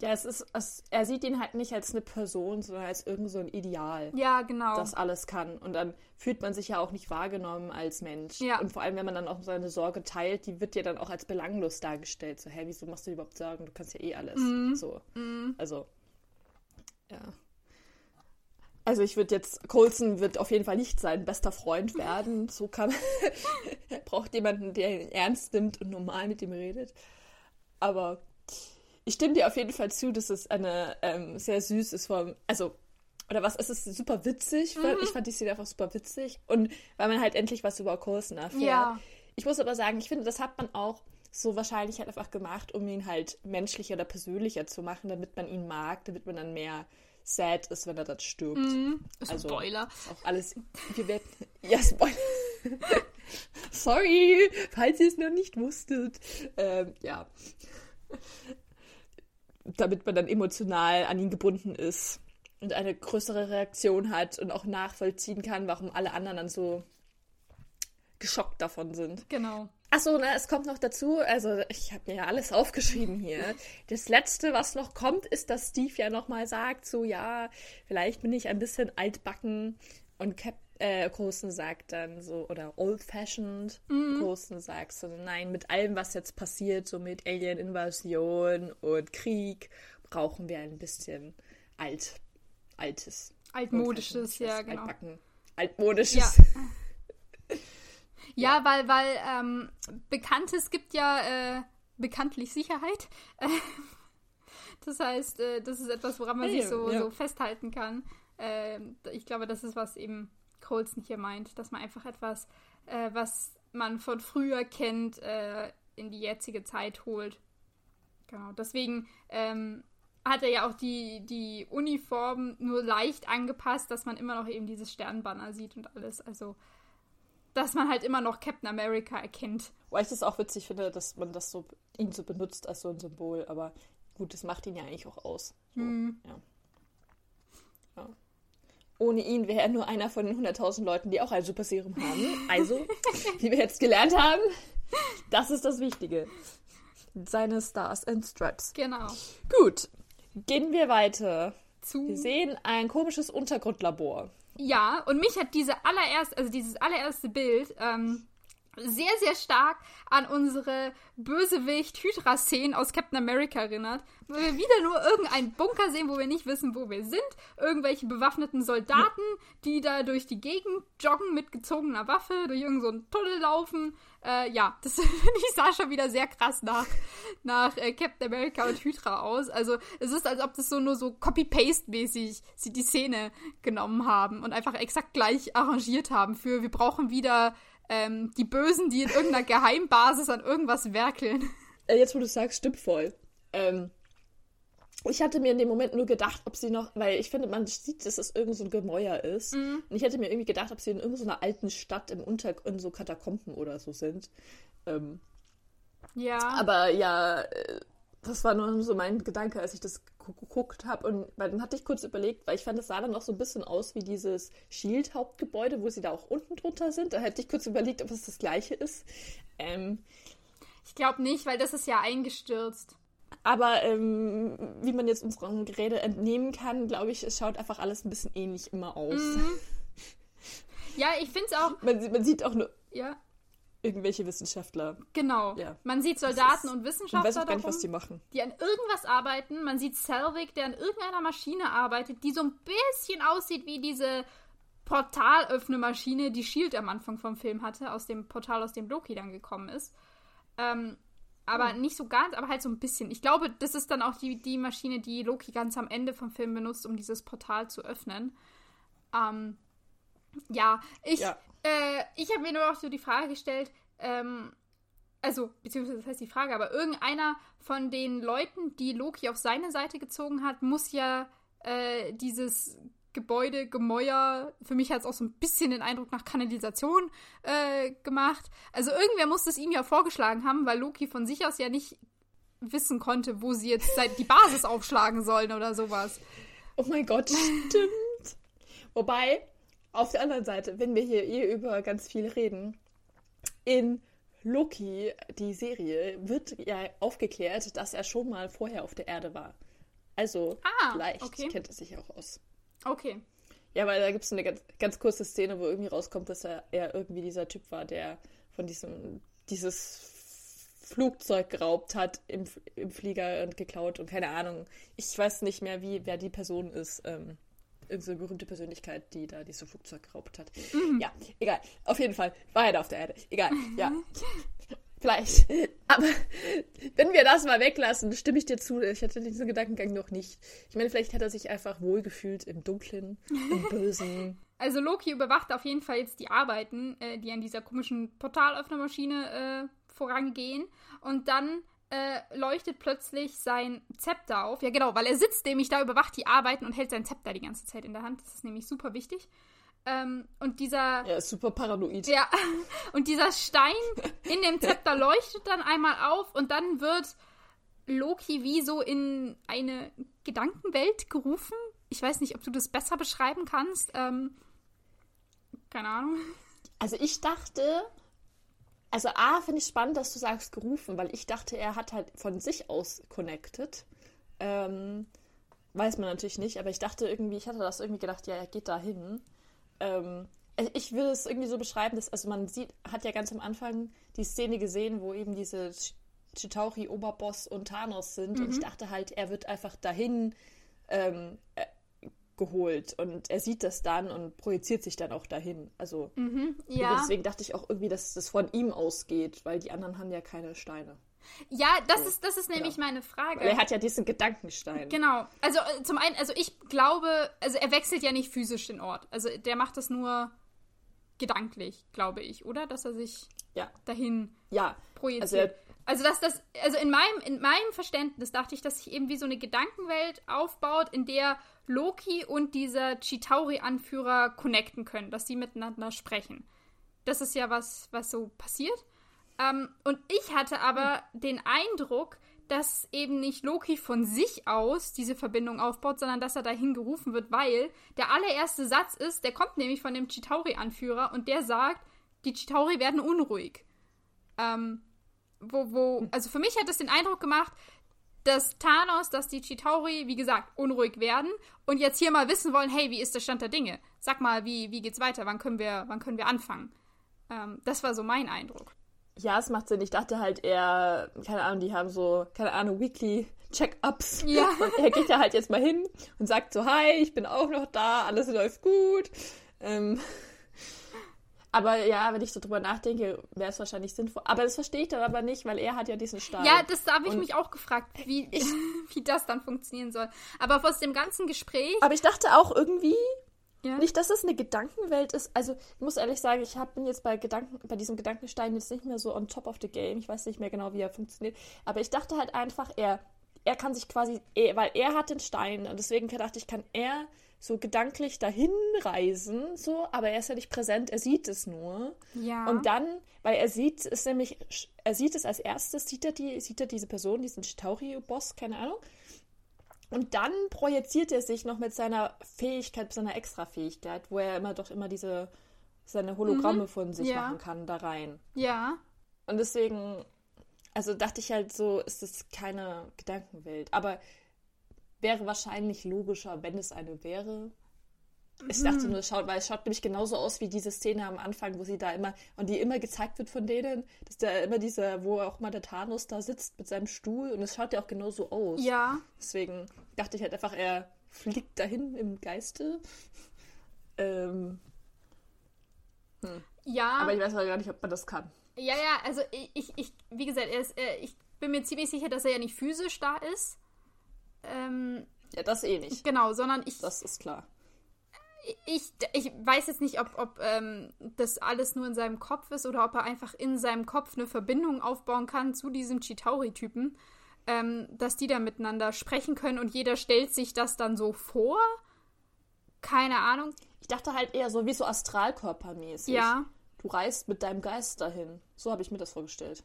Ja, es ist, es, er sieht ihn halt nicht als eine Person, sondern als irgend so ein Ideal. Ja, genau. Das alles kann. Und dann fühlt man sich ja auch nicht wahrgenommen als Mensch. Ja. Und vor allem, wenn man dann auch seine Sorge teilt, die wird ja dann auch als belanglos dargestellt. So, hä, wieso machst du überhaupt Sorgen? Du kannst ja eh alles. Mhm. So. Mhm. Also, ja. Also ich würde jetzt, Colson wird auf jeden Fall nicht sein bester Freund werden. So kann er (laughs) braucht jemanden, der ihn ernst nimmt und normal mit ihm redet. Aber ich stimme dir auf jeden Fall zu, dass es eine ähm, sehr süß ist. Vom, also oder was, es ist super witzig. Mhm. Ich fand die Szene einfach super witzig. Und weil man halt endlich was über Coulson erfährt. Ja. Ich muss aber sagen, ich finde, das hat man auch so wahrscheinlich halt einfach gemacht, um ihn halt menschlicher oder persönlicher zu machen, damit man ihn mag, damit man dann mehr sad ist, wenn er dann stirbt. Mm, also Spoiler. Auch alles. Wir werden. (laughs) Ja, Spoiler. (laughs) Sorry, falls ihr es noch nicht wusstet. Ähm, ja. Damit man dann emotional an ihn gebunden ist und eine größere Reaktion hat und auch nachvollziehen kann, warum alle anderen dann so geschockt davon sind. Genau. Achso, es kommt noch dazu, also ich habe mir ja alles aufgeschrieben hier. Das Letzte, was noch kommt, ist, dass Steve ja nochmal sagt, so ja, vielleicht bin ich ein bisschen altbacken und Cap äh, Großen sagt dann so, oder old-fashioned, mhm. Großen sagt so, nein, mit allem, was jetzt passiert, so mit Alien-Invasion und Krieg, brauchen wir ein bisschen alt, altes. Altmodisches, ja, genau. Altbacken. Altmodisches. Ja. (laughs) Ja, weil, weil ähm, Bekanntes gibt ja äh, bekanntlich Sicherheit. (laughs) das heißt, äh, das ist etwas, woran man hey, sich so, ja. so festhalten kann. Äh, ich glaube, das ist, was eben Colson hier meint, dass man einfach etwas, äh, was man von früher kennt, äh, in die jetzige Zeit holt. Genau, deswegen ähm, hat er ja auch die, die Uniform nur leicht angepasst, dass man immer noch eben dieses Sternbanner sieht und alles. Also dass man halt immer noch Captain America erkennt. Weil ich das auch witzig finde, dass man das so ihn so benutzt als so ein Symbol, aber gut, das macht ihn ja eigentlich auch aus. So, hm. ja. ja. Ohne ihn wäre er nur einer von den 100.000 Leuten, die auch ein Super Serum haben. Also, (laughs) wie wir jetzt gelernt haben, das ist das Wichtige. Seine Stars and Stripes. Genau. Gut, gehen wir weiter. Zu wir sehen ein komisches Untergrundlabor. Ja, und mich hat diese allererste, also dieses allererste Bild ähm, sehr, sehr stark an unsere Bösewicht-Hydra-Szenen aus Captain America erinnert, wo wir wieder nur irgendeinen Bunker sehen, wo wir nicht wissen, wo wir sind. Irgendwelche bewaffneten Soldaten, die da durch die Gegend joggen mit gezogener Waffe, durch irgendeinen so Tunnel laufen. Äh, ja, das (laughs) ich sah schon wieder sehr krass nach, nach äh, Captain America und Hydra aus. Also es ist, als ob das so nur so Copy-Paste-mäßig sie die Szene genommen haben und einfach exakt gleich arrangiert haben für wir brauchen wieder ähm, die Bösen, die in irgendeiner Geheimbasis an irgendwas werkeln. Äh, jetzt, wo du sagst, stimmt voll. Ähm, ich hatte mir in dem Moment nur gedacht, ob sie noch, weil ich finde, man sieht, dass es irgend so ein Gemäuer ist. Mhm. Und ich hätte mir irgendwie gedacht, ob sie in irgendeiner alten Stadt im Unter in so Katakomben oder so sind. Ähm, ja. Aber ja, äh, das war nur so mein Gedanke, als ich das geguckt habe. Und dann hatte ich kurz überlegt, weil ich fand, es sah dann auch so ein bisschen aus wie dieses Shield-Hauptgebäude, wo sie da auch unten drunter sind. Da hätte ich kurz überlegt, ob es das gleiche ist. Ähm, ich glaube nicht, weil das ist ja eingestürzt. Aber ähm, wie man jetzt unseren Gerede entnehmen kann, glaube ich, es schaut einfach alles ein bisschen ähnlich immer aus. Mhm. (laughs) Ja, ich finde es auch. Man, man, sieht auch nur. Ja irgendwelche Wissenschaftler. Genau. Ja. Man sieht Soldaten und Wissenschaftler. Man weiß auch gar nicht, was die machen. Die an irgendwas arbeiten. Man sieht Selvig, der an irgendeiner Maschine arbeitet, die so ein bisschen aussieht wie diese Portalöffnemaschine, die Shield am Anfang vom Film hatte, aus dem Portal, aus dem Loki dann gekommen ist. Ähm, aber oh. nicht so ganz, aber halt so ein bisschen. Ich glaube, das ist dann auch die, die Maschine, die Loki ganz am Ende vom Film benutzt, um dieses Portal zu öffnen. Ähm, ja, ich, ja. Äh, ich habe mir nur auch so die Frage gestellt, ähm, also, beziehungsweise das heißt die Frage, aber irgendeiner von den Leuten, die Loki auf seine Seite gezogen hat, muss ja äh, dieses Gebäude, Gemäuer, für mich hat es auch so ein bisschen den Eindruck nach Kanalisation äh, gemacht. Also irgendwer muss es ihm ja vorgeschlagen haben, weil Loki von sich aus ja nicht wissen konnte, wo sie jetzt die Basis aufschlagen sollen oder sowas. Oh mein Gott, stimmt. Wobei, auf der anderen Seite, wenn wir hier eh über ganz viel reden, in Loki, die Serie, wird ja aufgeklärt, dass er schon mal vorher auf der Erde war. Also, ah, vielleicht okay. kennt er sich auch aus. Okay. Ja, weil da gibt es eine ganz, ganz kurze Szene, wo irgendwie rauskommt, dass er, er irgendwie dieser Typ war, der von diesem, dieses Flugzeug geraubt hat im, im Flieger und geklaut und keine Ahnung. Ich weiß nicht mehr, wie, wer die Person ist. Ähm, irgendeine berühmte Persönlichkeit, die da dieses Flugzeug geraubt hat. Mhm. Ja, egal. Auf jeden Fall war er da auf der Erde. Egal, ja. (laughs) Vielleicht. Aber wenn wir das mal weglassen, stimme ich dir zu. Ich hatte diesen Gedankengang noch nicht. Ich meine, vielleicht hat er sich einfach wohlgefühlt im Dunklen, im (laughs) Bösen. Also Loki überwacht auf jeden Fall jetzt die Arbeiten, äh, die an dieser komischen Portalöffnermaschine äh, vorangehen. Und dann äh, leuchtet plötzlich sein Zepter auf. Ja, genau, weil er sitzt nämlich da, überwacht die Arbeiten und hält sein Zepter die ganze Zeit in der Hand. Das ist nämlich super wichtig. Ähm, und dieser. Ja, ist super paranoid. Ja, (laughs) und dieser Stein in dem Zepter (laughs) leuchtet dann einmal auf und dann wird Loki wie so in eine Gedankenwelt gerufen. Ich weiß nicht, ob du das besser beschreiben kannst. Ähm, keine Ahnung. Also ich dachte, also A, finde ich spannend, dass du sagst gerufen, weil ich dachte, er hat halt von sich aus connected. Ähm, weiß man natürlich nicht, aber ich dachte irgendwie, ich hatte das irgendwie gedacht, ja, er geht da hin. Ähm, ich will es irgendwie so beschreiben, dass, also man sieht, hat ja ganz am Anfang die Szene gesehen, wo eben diese Chitauri Oberboss und Thanos sind mhm. und ich dachte halt, er wird einfach dahin ähm, äh, geholt und er sieht das dann und projiziert sich dann auch dahin. Also mhm, ja. deswegen dachte ich auch irgendwie, dass das von ihm ausgeht, weil die anderen haben ja keine Steine. Ja, das so. ist, das ist nämlich meine Frage. Weil er hat ja diesen Gedankenstein. Genau. Also äh, zum einen, also ich glaube, also er wechselt ja nicht physisch den Ort. Also der macht das nur gedanklich, glaube ich, oder? Dass er sich ja. dahin ja. projiziert. Also, also dass das, also in meinem, in meinem Verständnis dachte ich, dass sich eben wie so eine Gedankenwelt aufbaut, in der Loki und dieser Chitauri-Anführer connecten können, dass sie miteinander sprechen. Das ist ja was, was so passiert. Ähm, und ich hatte aber den Eindruck, dass eben nicht Loki von sich aus diese Verbindung aufbaut, sondern dass er dahin gerufen wird, weil der allererste Satz ist, der kommt nämlich von dem Chitauri-Anführer und der sagt, die Chitauri werden unruhig. Ähm, wo, wo, also für mich hat es den Eindruck gemacht, dass Thanos, dass die Chitauri, wie gesagt, unruhig werden und jetzt hier mal wissen wollen, hey, wie ist der Stand der Dinge? Sag mal, wie, wie geht's weiter? Wann können wir, wann können wir anfangen? Ähm, das war so mein Eindruck. Ja, es macht Sinn. Ich dachte halt eher, keine Ahnung, die haben so, keine Ahnung, Weekly Check-ups. (laughs) Ja. Und er geht ja halt jetzt mal hin und sagt so, hi, ich bin auch noch da, alles läuft gut. Ähm, aber ja, wenn ich so drüber nachdenke, wäre es wahrscheinlich sinnvoll. Aber das verstehe ich dann aber nicht, weil er hat ja diesen Stein. Ja, das habe ich und mich auch gefragt, wie, (laughs) (laughs) wie das dann funktionieren soll. Aber aus dem ganzen Gespräch. Aber ich dachte auch irgendwie, ja. Nicht, dass es eine Gedankenwelt ist. Also, ich muss ehrlich sagen, ich hab, bin jetzt bei, Gedanken, bei diesem Gedankenstein jetzt nicht mehr so on top of the game. Ich weiß nicht mehr genau, wie er funktioniert. Aber ich dachte halt einfach, er, er kann sich quasi, weil er hat den Stein und deswegen dachte ich, kann er so gedanklich dahin reisen, so, aber er ist ja nicht präsent, er sieht es nur. Ja. Und dann, weil er sieht es nämlich, er sieht es als erstes, sieht er, die, sieht er diese Person, diesen Tauri-Boss, keine Ahnung. Und dann projiziert er sich noch mit seiner Fähigkeit, seiner Extrafähigkeit, wo er immer doch immer diese seine Hologramme mhm. von sich ja. machen kann, da rein. Ja. Und deswegen, also dachte ich halt so, ist das keine Gedankenwelt. Aber wäre wahrscheinlich logischer, wenn es eine wäre. Ich dachte mhm. nur, schaut, weil es schaut nämlich genauso aus wie diese Szene am Anfang, wo sie da immer, und die immer gezeigt wird von denen, dass da immer dieser, wo auch mal der Thanos da sitzt mit seinem Stuhl und es schaut ja auch genauso aus. Ja. Deswegen dachte ich halt einfach, er fliegt dahin im Geiste. (laughs) Ähm. Hm. Ja. Aber ich weiß halt gar nicht, ob man das kann. Ja, ja, also ich, ich, wie gesagt, ist, äh, ich bin mir ziemlich sicher, dass er ja nicht physisch da ist. Ähm, ja, das eh nicht. Genau, sondern ich. Das ist klar ich, ich weiß jetzt nicht, ob, ob ähm, das alles nur in seinem Kopf ist oder ob er einfach in seinem Kopf eine Verbindung aufbauen kann zu diesem Chitauri-Typen, ähm, dass die da miteinander sprechen können und jeder stellt sich das dann so vor. Keine Ahnung. Ich dachte halt eher so wie so astralkörpermäßig. Ja. Du reist mit deinem Geist dahin. So habe ich mir das vorgestellt.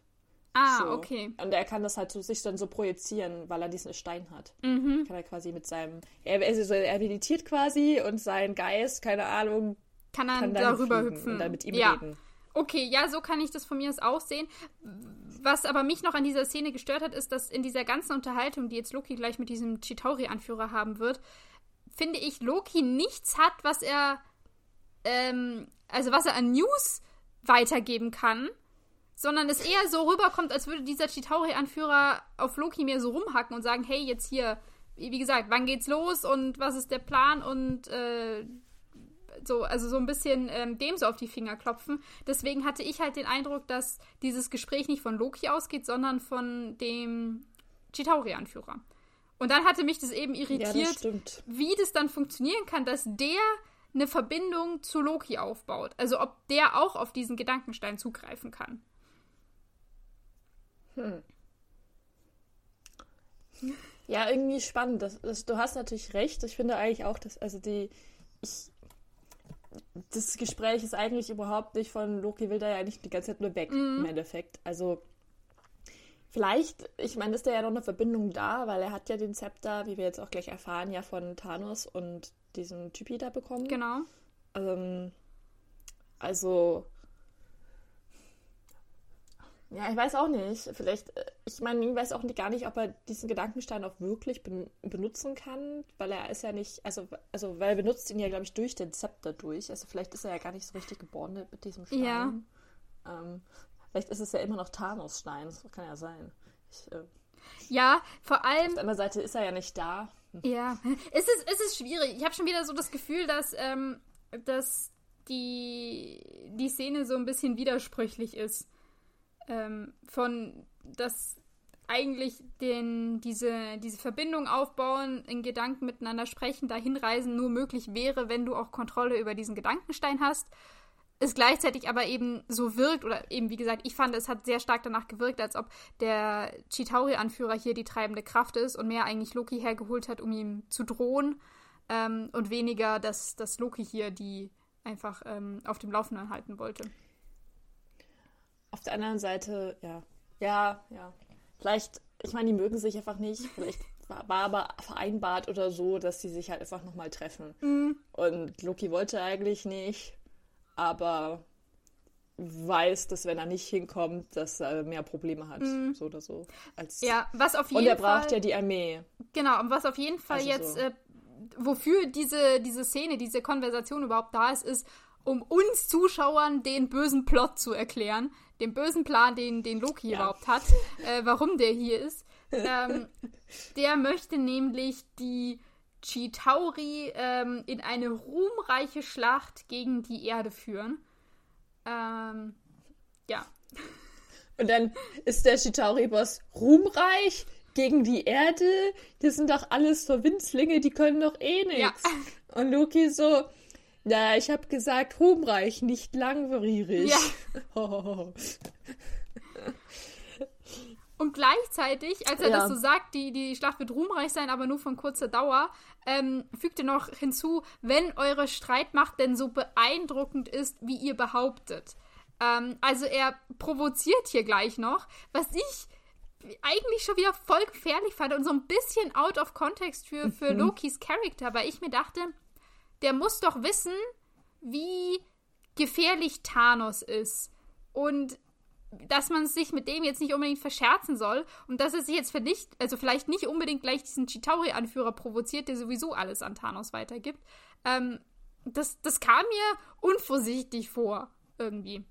Ah, so. okay. Und er kann das halt so sich dann so projizieren, weil er diesen Stein hat. Mhm. Kann er quasi mit seinem. Er, also er meditiert quasi und sein Geist, keine Ahnung. Kann er kann darüber hüpfen. Und dann mit ihm ja. reden. Okay, ja, so kann ich das von mir aus aussehen. Was aber mich noch an dieser Szene gestört hat, ist, dass in dieser ganzen Unterhaltung, die jetzt Loki gleich mit diesem Chitauri-Anführer haben wird, finde ich, Loki nichts hat, was er, ähm, also was er an News weitergeben kann sondern es eher so rüberkommt, als würde dieser Chitauri-Anführer auf Loki mehr so rumhacken und sagen, hey, jetzt hier, wie gesagt, wann geht's los und was ist der Plan und äh, so, also so ein bisschen ähm, dem so auf die Finger klopfen. Deswegen hatte ich halt den Eindruck, dass dieses Gespräch nicht von Loki ausgeht, sondern von dem Chitauri-Anführer. Und dann hatte mich das eben irritiert, Ja, das wie das dann funktionieren kann, dass der eine Verbindung zu Loki aufbaut. Also ob der auch auf diesen Gedankenstein zugreifen kann. Ja, irgendwie spannend. Das, das, du hast natürlich recht. Ich finde eigentlich auch, dass, also die, ich, das Gespräch ist eigentlich überhaupt nicht von Loki will da ja eigentlich die ganze Zeit nur weg, im Endeffekt. Also, vielleicht, ich meine, ist da ja noch eine Verbindung da, weil er hat ja den Zepter, wie wir jetzt auch gleich erfahren, ja von Thanos und diesem Typi da bekommen. Genau. Ähm, also, ja, ich weiß auch nicht. Vielleicht, äh, ich meine, ich weiß auch gar nicht, ob er diesen Gedankenstein auch wirklich ben benutzen kann, weil er ist ja nicht, also, also weil er benutzt ihn ja, glaube ich, durch den Zepter durch. Also vielleicht ist er ja gar nicht so richtig geboren mit diesem Stein. Ja. Ähm, vielleicht ist es ja immer noch Thanos-Stein, das kann ja sein. Ich, äh, Ja, vor allem. auf der anderen Seite ist er ja nicht da. Ja, (laughs) es ist, es ist schwierig. Ich habe schon wieder so das Gefühl, dass, ähm, dass die, die Szene so ein bisschen widersprüchlich ist. Ähm, von, dass eigentlich den, diese, diese Verbindung aufbauen, in Gedanken miteinander sprechen, dahin reisen nur möglich wäre, wenn du auch Kontrolle über diesen Gedankenstein hast. Es gleichzeitig aber eben so wirkt, oder eben wie gesagt, ich fand, es hat sehr stark danach gewirkt, als ob der Chitauri-Anführer hier die treibende Kraft ist und mehr eigentlich Loki hergeholt hat, um ihm zu drohen ähm, und weniger, dass, dass Loki hier die einfach ähm, auf dem Laufenden halten wollte. Auf der anderen Seite, ja. Ja, ja. Vielleicht, ich meine, die mögen sich einfach nicht. Vielleicht (laughs) war, aber vereinbart oder so, dass sie sich halt einfach nochmal treffen. Und Loki wollte eigentlich nicht, aber weiß, dass wenn er nicht hinkommt, dass er mehr Probleme hat. So oder so. Als Ja, was auf jeden Und er Fall. braucht ja die Armee. Genau, und was auf jeden Fall Also jetzt, so. äh, wofür diese, diese Szene, diese Konversation überhaupt da ist, ist, um uns Zuschauern den bösen Plot zu erklären, den bösen Plan, den, den Loki Ja. überhaupt hat, äh, warum der hier ist. Ähm, (laughs) der möchte nämlich die Chitauri ähm, in eine ruhmreiche Schlacht gegen die Erde führen. Ähm, ja. Und dann ist der Chitauri-Boss ruhmreich gegen die Erde. Die sind doch alles so Winzlinge, die können doch eh nichts. Ja. Und Loki so, na, ich hab gesagt ruhmreich, nicht langwierig. Ja. (laughs) Hohoho. Und gleichzeitig, als er Ja. das so sagt, die, die Schlacht wird ruhmreich sein, aber nur von kurzer Dauer, ähm, fügt er noch hinzu, wenn eure Streitmacht denn so beeindruckend ist, wie ihr behauptet. Ähm, also er provoziert hier gleich noch, was ich eigentlich schon wieder voll gefährlich fand und so ein bisschen out of context für, für Lokis Charakter, weil ich mir dachte, der muss doch wissen, wie gefährlich Thanos ist. Und dass man sich mit dem jetzt nicht unbedingt verscherzen soll und dass es sich jetzt vielleicht, also vielleicht nicht unbedingt gleich diesen Chitauri-Anführer provoziert, der sowieso alles an Thanos weitergibt. Ähm, das, das kam mir unvorsichtig vor, irgendwie.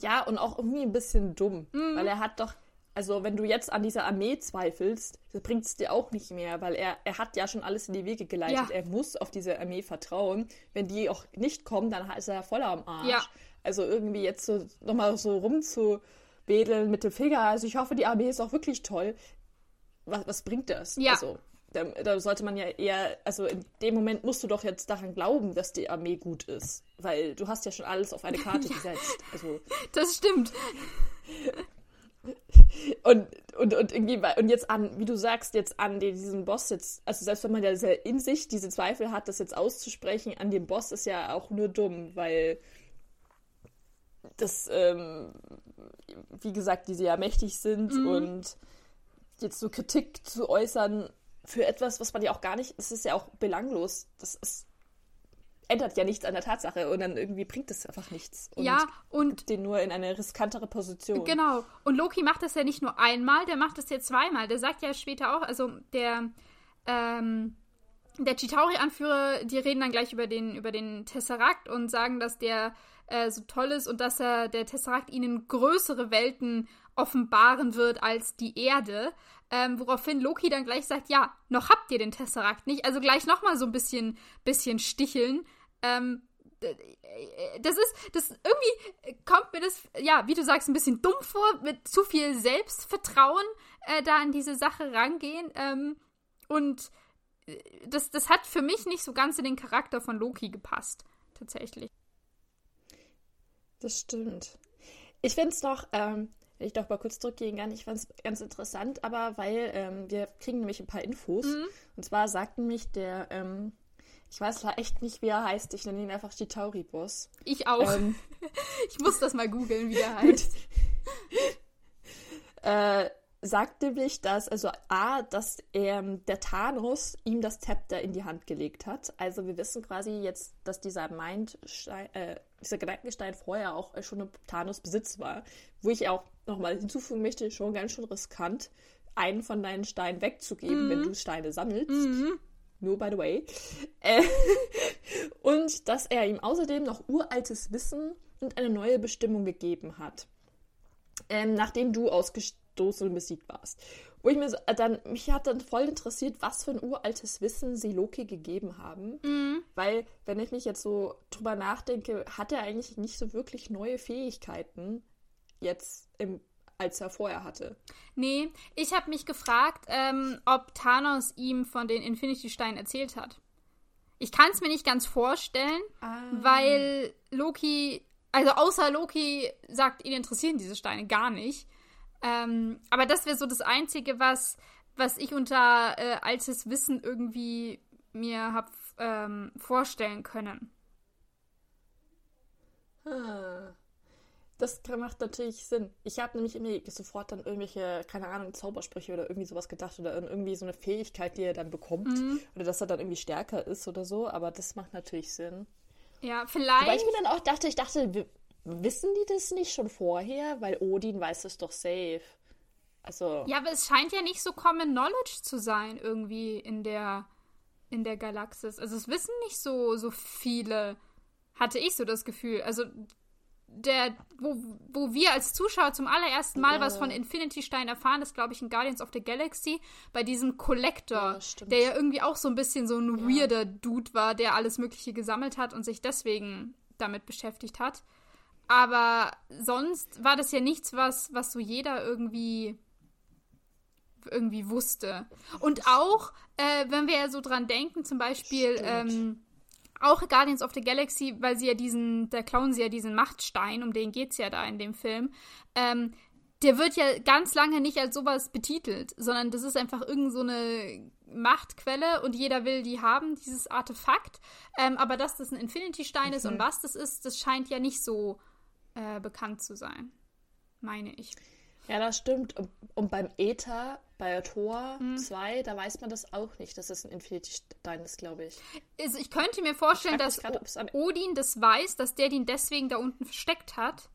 Ja, und auch irgendwie ein bisschen dumm. Mhm. Weil er hat doch, also wenn du jetzt an dieser Armee zweifelst, bringt es dir auch nicht mehr, weil er, er hat ja schon alles in die Wege geleitet. Ja. Er muss auf diese Armee vertrauen. Wenn die auch nicht kommen, dann ist er voller am Arsch. Ja. Also irgendwie jetzt so nochmal so rumzuwedeln mit dem Finger. Also ich hoffe, die Armee ist auch wirklich toll. Was, was bringt das? Ja. Also, da, da sollte man ja eher, also in dem Moment musst du doch jetzt daran glauben, dass die Armee gut ist. Weil du hast ja schon alles auf eine Karte (laughs) gesetzt. Also Das stimmt. Und, und, und irgendwie, und jetzt an, wie du sagst, jetzt an den, diesen Boss jetzt, also selbst wenn man ja sehr in sich diese Zweifel hat, das jetzt auszusprechen, an dem Boss ist ja auch nur dumm, weil das, ähm, wie gesagt, diese ja mächtig sind und jetzt so Kritik zu äußern für etwas, was man ja auch gar nicht, es ist ja auch belanglos, das ist, ändert ja nichts an der Tatsache und dann irgendwie bringt es einfach nichts. Und Ja, und den nur in eine riskantere Position. Genau. Und Loki macht das ja nicht nur einmal, der macht das ja zweimal. Der sagt ja später auch, also der, ähm, der Chitauri-Anführer, die reden dann gleich über den, über den Tesseract und sagen, dass der äh, so toll ist und dass er der Tesseract ihnen größere Welten offenbaren wird als die Erde. Ähm, woraufhin Loki dann gleich sagt, ja, noch habt ihr den Tesseract nicht. Also gleich nochmal so ein bisschen, bisschen sticheln. Ähm, das ist, das irgendwie kommt mir das, ja, wie du sagst, ein bisschen dumm vor, mit zu viel Selbstvertrauen äh, da an diese Sache rangehen. Ähm, und äh, das, das hat für mich nicht so ganz in den Charakter von Loki gepasst, tatsächlich. Das stimmt. Ich finde es noch, ähm, wenn ich doch mal kurz zurückgehen kann, ich fand es ganz interessant, aber weil ähm, wir kriegen nämlich ein paar Infos. Mhm. Und zwar sagt nämlich der, ähm, ich weiß zwar echt nicht, wie er heißt, ich nenne ihn einfach Chitauri-Boss. Ich auch. Ähm, (laughs) ich muss das mal googeln, wie der (laughs) heißt. (laughs) äh, sagt nämlich, dass, also A, dass er, der Thanos ihm das Zepter in die Hand gelegt hat. Also wir wissen quasi jetzt, dass dieser Mindstein, äh, dieser Gedankengestein vorher auch schon im Thanos Besitz war. Wo ich auch nochmal hinzufügen möchte, schon ganz schön riskant, einen von deinen Steinen wegzugeben, mhm. wenn du Steine sammelst. Mhm. Nur by the way. Äh, (laughs) und dass er ihm außerdem noch uraltes Wissen und eine neue Bestimmung gegeben hat. Ähm, nachdem du ausgestiegen stoßen und besiegt warst. Wo ich mir so, äh, dann, mich hat dann voll interessiert, was für ein uraltes Wissen sie Loki gegeben haben. Mhm. Weil, wenn ich mich jetzt so drüber nachdenke, hat er eigentlich nicht so wirklich neue Fähigkeiten jetzt im als er vorher hatte. Nee, ich habe mich gefragt, ähm, ob Thanos ihm von den Infinity-Steinen erzählt hat. Ich kann es mir nicht ganz vorstellen, ah. weil Loki, also außer Loki sagt, ihn interessieren diese Steine gar nicht. Ähm, aber das wäre so das Einzige, was, was ich unter äh, altes Wissen irgendwie mir habe ähm, vorstellen können. Ah. Das macht natürlich Sinn. Ich habe nämlich irgendwie sofort dann irgendwelche, keine Ahnung, Zaubersprüche oder irgendwie sowas gedacht oder irgendwie so eine Fähigkeit, die er dann bekommt. Mhm. Oder dass er dann irgendwie stärker ist oder so, aber das macht natürlich Sinn. Ja, vielleicht. Weil ich mir dann auch dachte, ich dachte, Wissen die das nicht schon vorher? Weil Odin weiß es doch safe. Also. Ja, aber es scheint ja nicht so Common Knowledge zu sein, irgendwie in der, in der Galaxis. Also es wissen nicht so, so viele, hatte ich so das Gefühl. Also der, wo, wo wir als Zuschauer zum allerersten Mal ja. was von Infinity Stein erfahren, ist, glaube ich, in Guardians of the Galaxy, bei diesem Collector, ja, der ja irgendwie auch so ein bisschen so ein ja. weirder Dude war, der alles Mögliche gesammelt hat und sich deswegen damit beschäftigt hat. Aber sonst war das ja nichts, was, was so jeder irgendwie irgendwie wusste. Und auch, äh, wenn wir ja so dran denken, zum Beispiel ähm, auch Guardians of the Galaxy, weil sie ja diesen, da klauen sie ja diesen Machtstein, um den geht es ja da in dem Film. Ähm, der wird ja ganz lange nicht als sowas betitelt, sondern das ist einfach irgend so eine Machtquelle und jeder will die haben, dieses Artefakt. Ähm, aber dass das ein Infinity-Stein mhm. ist und was das ist, das scheint ja nicht so äh, bekannt zu sein, meine ich. Ja, das stimmt. Und, und beim Ether, bei Thor hm. 2, da weiß man das auch nicht, dass es ein Infinity-Stein ist, glaube ich. Also ich könnte mir vorstellen, dass grad, Odin das weiß, dass der den deswegen da unten versteckt hat.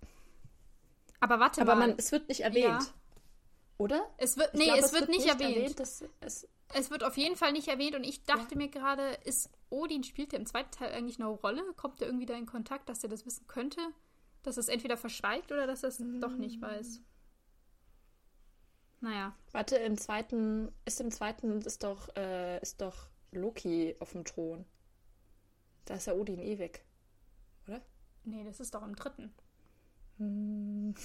Aber warte Aber mal. Aber es wird nicht erwähnt. Ja. Oder? Es wird, nee, glaub, es, wird, wird nicht, nicht erwähnt. erwähnt es, es, wird auf jeden Fall nicht erwähnt und ich dachte ja. mir gerade, ist Odin, spielt er im zweiten Teil eigentlich eine Rolle? Kommt er irgendwie da in Kontakt, dass er das wissen könnte? Dass es entweder verschweigt oder dass es mm. doch nicht weiß. Naja. Warte, im zweiten, ist im zweiten, ist doch, äh, ist doch Loki auf dem Thron. Da ist ja Odin eh weg. Oder? Nee, das ist doch im dritten. Hm.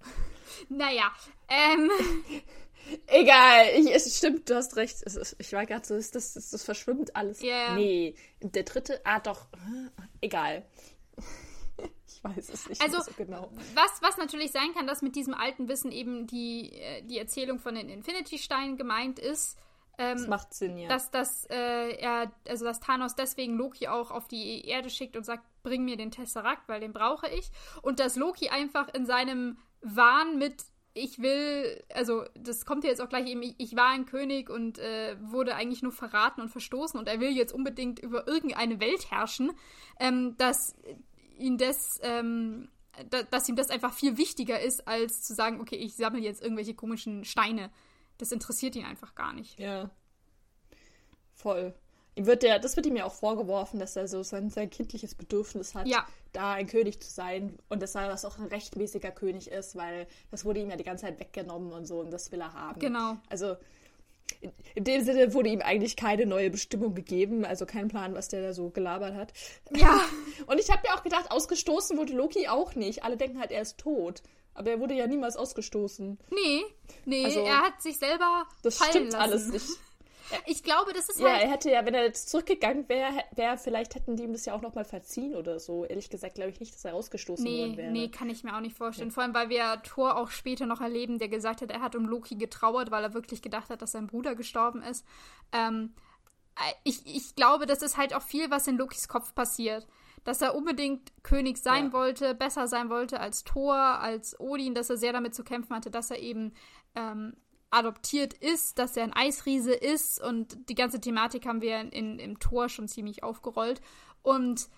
(laughs) naja, ähm. (laughs) Egal, ich, es stimmt, du hast recht. Ist, ich war gerade so, ist das, ist das verschwimmt alles. Yeah. Nee, der dritte, ah doch, egal. Ich weiß es nicht also, so genau. Was, was natürlich sein kann, dass mit diesem alten Wissen eben die, äh, die Erzählung von den Infinity-Steinen gemeint ist. Ähm, das macht Sinn, ja. Dass, dass, äh, er, also dass Thanos deswegen Loki auch auf die Erde schickt und sagt, bring mir den Tesseract, weil den brauche ich. Und dass Loki einfach in seinem Wahn mit ich will, also das kommt ja jetzt auch gleich eben, ich war ein König und äh, wurde eigentlich nur verraten und verstoßen und er will jetzt unbedingt über irgendeine Welt herrschen, ähm, dass ihn das, ähm, da, dass ihm das einfach viel wichtiger ist, als zu sagen, okay, ich sammle jetzt irgendwelche komischen Steine. Das interessiert ihn einfach gar nicht. Ja. Voll. wird der, das wird ihm ja auch vorgeworfen, dass er so sein, sein kindliches Bedürfnis hat, Ja. da ein König zu sein und dass er das auch ein rechtmäßiger König ist, weil das wurde ihm ja die ganze Zeit weggenommen und so und das will er haben. Genau. Also in, dem Sinne wurde ihm eigentlich keine neue Bestimmung gegeben, also kein Plan, was der da so gelabert hat. Ja, (laughs) Und ich habe mir auch gedacht, ausgestoßen wurde Loki auch nicht. Alle denken halt, er ist tot. Aber er wurde ja niemals ausgestoßen. nee, nee, Also, er hat sich selber Das fallen stimmt lassen. alles nicht. (laughs) Ich glaube, das ist Ja, halt er hätte ja, wenn er jetzt zurückgegangen wäre, wär, vielleicht hätten die ihm das ja auch nochmal verziehen oder so. Ehrlich gesagt glaube ich nicht, dass er ausgestoßen Nee, worden wäre. nee, kann ich mir auch nicht vorstellen. Vor allem, weil wir Thor auch später noch erleben, der gesagt hat, er hat um Loki getrauert, weil er wirklich gedacht hat, dass sein Bruder gestorben ist. Ähm, äh, ich, ich glaube, das ist halt auch viel, was in Lokis Kopf passiert. Dass er unbedingt König sein Ja. wollte, besser sein wollte als Thor, als Odin, dass er sehr damit zu kämpfen hatte, dass er eben ähm, adoptiert ist, dass er ein Eisriese ist und die ganze Thematik haben wir in, in, im Tor schon ziemlich aufgerollt. Und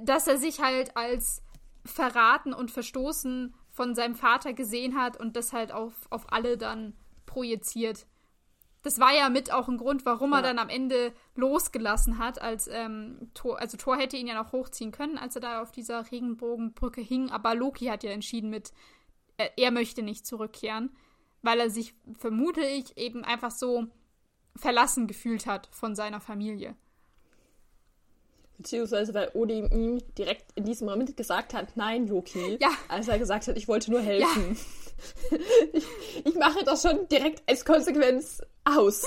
dass er sich halt als verraten und verstoßen von seinem Vater gesehen hat und das halt auf, auf alle dann projiziert. Das war ja mit auch ein Grund, warum er Ja. dann am Ende losgelassen hat, als ähm, Thor, also Thor hätte ihn ja noch hochziehen können, als er da auf dieser Regenbogenbrücke hing, aber Loki hat ja entschieden mit, äh, er möchte nicht zurückkehren, weil er sich, vermute ich, eben einfach so verlassen gefühlt hat von seiner Familie. Beziehungsweise, weil Odin ihm direkt in diesem Moment gesagt hat, nein, Loki. Ja. Als er gesagt hat, ich wollte nur helfen. (laughs) ich, ich mache das schon direkt als Konsequenz aus.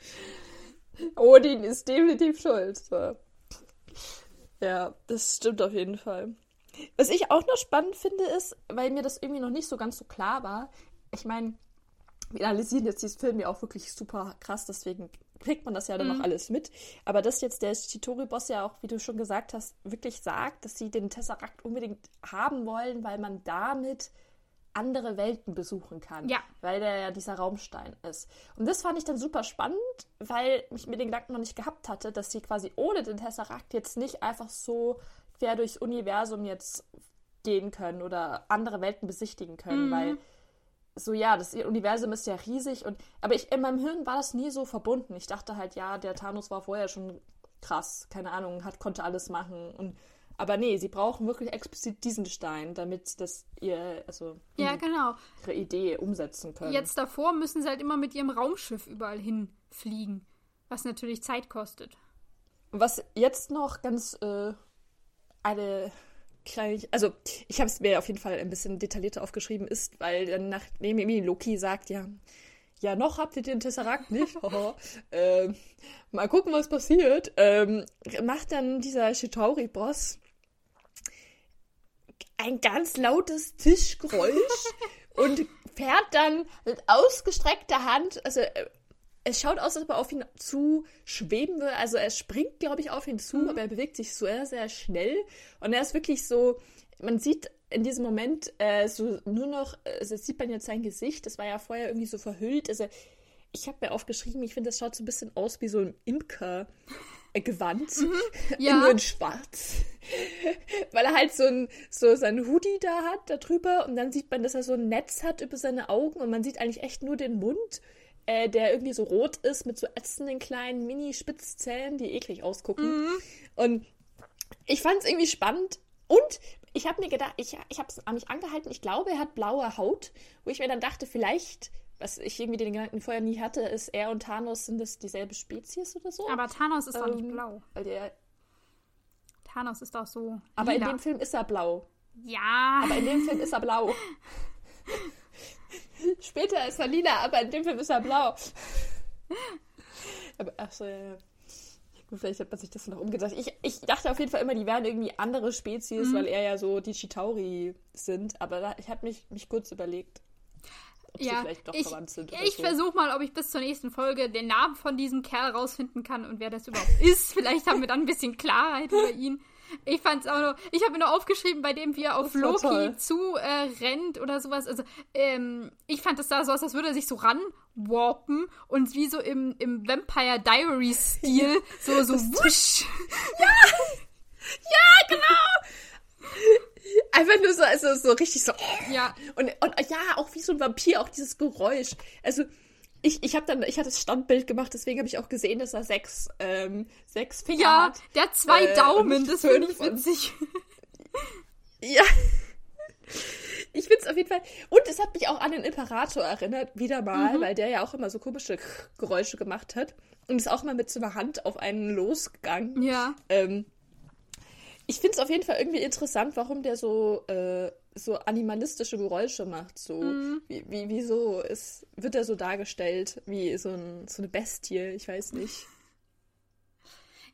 (laughs) Odin ist definitiv schuld. So. Ja, das stimmt auf jeden Fall. Was ich auch noch spannend finde, ist, weil mir das irgendwie noch nicht so ganz so klar war, ich meine, wir analysieren jetzt diesen Film ja auch wirklich super krass, deswegen kriegt man das ja dann Mhm. noch alles mit. Aber dass jetzt der Chitori-Boss ja auch, wie du schon gesagt hast, wirklich sagt, dass sie den Tesseract unbedingt haben wollen, weil man damit andere Welten besuchen kann. Ja. Weil der ja dieser Raumstein ist. Und das fand ich dann super spannend, weil ich mir den Gedanken noch nicht gehabt hatte, dass sie quasi ohne den Tesseract jetzt nicht einfach so quer durchs Universum jetzt gehen können oder andere Welten besichtigen können, weil so ja, das Universum ist ja riesig und aber ich in meinem Hirn war das nie so verbunden. Ich dachte halt, ja, der Thanos war vorher schon krass, keine Ahnung, hat konnte alles machen und aber nee, sie brauchen wirklich explizit diesen Stein, damit das ihr also Ja, genau. ihre Idee umsetzen können. Jetzt davor müssen sie halt immer mit ihrem Raumschiff überall hinfliegen, was natürlich Zeit kostet. Was jetzt noch ganz äh, eine kleine, also ich habe es mir auf jeden Fall ein bisschen detaillierter aufgeschrieben, ist, weil dann nachdem Loki sagt, ja, ja, noch habt ihr den Tesseract nicht. (laughs) ähm, mal gucken, was passiert. Ähm, macht dann dieser Chitauri-Boss ein ganz lautes Tischgeräusch (laughs) und fährt dann mit ausgestreckter Hand, also äh, es schaut aus, als ob er auf ihn zu schweben will. Also er springt, glaube ich, auf ihn zu, aber er bewegt sich sehr, sehr schnell. Und er ist wirklich so, man sieht in diesem Moment äh, so nur noch, also sieht man jetzt sein Gesicht, das war ja vorher irgendwie so verhüllt. Also ich habe mir aufgeschrieben, ich finde, das schaut so ein bisschen aus wie so ein Imker-Gewand, (laughs) Ja. nur in schwarz. (laughs) Weil er halt so ein so sein Hoodie da hat, da drüber. Und dann sieht man, dass er so ein Netz hat über seine Augen. Und man sieht eigentlich echt nur den Mund, äh, der irgendwie so rot ist, mit so ätzenden kleinen Mini-Spitzzähnen, die eklig ausgucken. Und ich fand es irgendwie spannend. Und ich habe mir gedacht, ich, ich habe es an mich angehalten, ich glaube, er hat blaue Haut, wo ich mir dann dachte, vielleicht, was ich irgendwie den Gedanken vorher nie hatte, ist, er und Thanos sind das dieselbe Spezies oder so. Aber Thanos ist doch nicht Ähm, blau. Weil der, Thanos ist doch so. aber lila. in dem Film ist er blau. Ja. Aber in dem Film ist er blau. (laughs) Später ist er lila, aber in dem Film ist er blau. Aber, ach so, ja, ja. Gut, vielleicht hat man sich das noch umgedacht. Ich, ich dachte auf jeden Fall immer, die wären irgendwie andere Spezies, Mhm. weil er ja so die Chitauri sind. Aber da, ich habe mich, mich kurz überlegt, ob sie ja, vielleicht doch ich, verwandt sind. Ich so. versuche mal, ob ich bis zur nächsten Folge den Namen von diesem Kerl rausfinden kann und wer das überhaupt ist. Vielleicht haben wir dann ein bisschen Klarheit über ihn. Ich fand's auch nur, ich habe mir nur aufgeschrieben, bei dem wie er auf Das Loki toll. zu äh, rennt oder sowas. Also, ähm, ich fand das da so aus, als würde er sich so ranwarpen und wie so im, im Vampire Diaries Stil so, so wusch. Einfach nur so, also so richtig so. Ja, Und, und ja, auch wie so ein Vampir, auch dieses Geräusch. Also, ich, ich habe dann, ich hatte das Standbild gemacht, deswegen habe ich auch gesehen, dass er sechs, ähm, sechs Finger ja, hat. der hat zwei Äh, Daumen, das finde ich witzig. (laughs) Ja. Ich find's auf jeden Fall. Und es hat mich auch an den Imperator erinnert, wieder mal, weil der ja auch immer so komische Geräusche gemacht hat. Und ist auch mal mit so einer Hand auf einen losgegangen. Ja. Ähm, ich find's auf jeden Fall irgendwie interessant, warum der so, äh, so animalistische Geräusche macht. So, wie, wie, wieso ist, wird er so dargestellt wie so, ein, so eine Bestie? Ich weiß nicht. (laughs)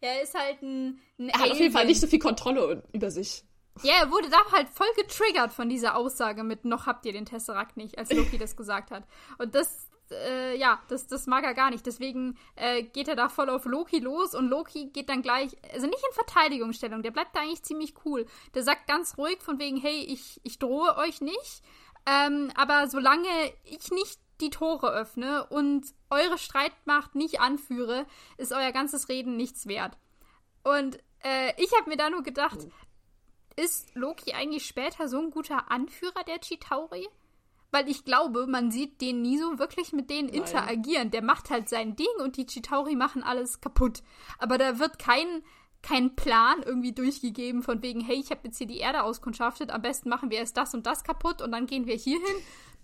Ja, er ist halt ein, ein Er hat auf jeden Fall Alien. nicht so viel Kontrolle über sich. Ja, er wurde da halt voll getriggert von dieser Aussage mit noch habt ihr den Tesseract nicht, als Loki (laughs) das gesagt hat. Und das, äh, ja, das, das mag er gar nicht. Deswegen äh, geht er da voll auf Loki los und Loki geht dann gleich, also nicht in Verteidigungsstellung, der bleibt da eigentlich ziemlich cool. Der sagt ganz ruhig von wegen, hey, ich, ich drohe euch nicht, ähm, aber solange ich nicht die Tore öffne und eure Streitmacht nicht anführe, ist euer ganzes Reden nichts wert. Und äh, ich habe mir da nur gedacht, ist Loki eigentlich später so ein guter Anführer der Chitauri? Weil ich glaube, man sieht den nie so wirklich mit denen Nein. interagieren. Der macht halt sein Ding und die Chitauri machen alles kaputt. Aber da wird kein, kein Plan irgendwie durchgegeben von wegen, hey, ich habe jetzt hier die Erde auskundschaftet, am besten machen wir erst das und das kaputt und dann gehen wir hier hin.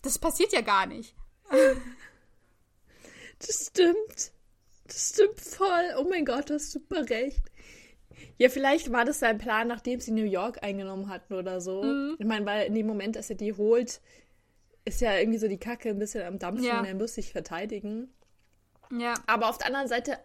Das passiert ja gar nicht. (laughs) Das stimmt. Das stimmt voll. Oh mein Gott, du hast super recht. Ja, vielleicht war das sein Plan, nachdem sie New York eingenommen hatten oder so. Mhm. Ich meine, weil in dem Moment, dass er die holt, ist ja irgendwie so die Kacke ein bisschen am Dampfen Ja. und er muss sich verteidigen. Ja. Aber auf der anderen Seite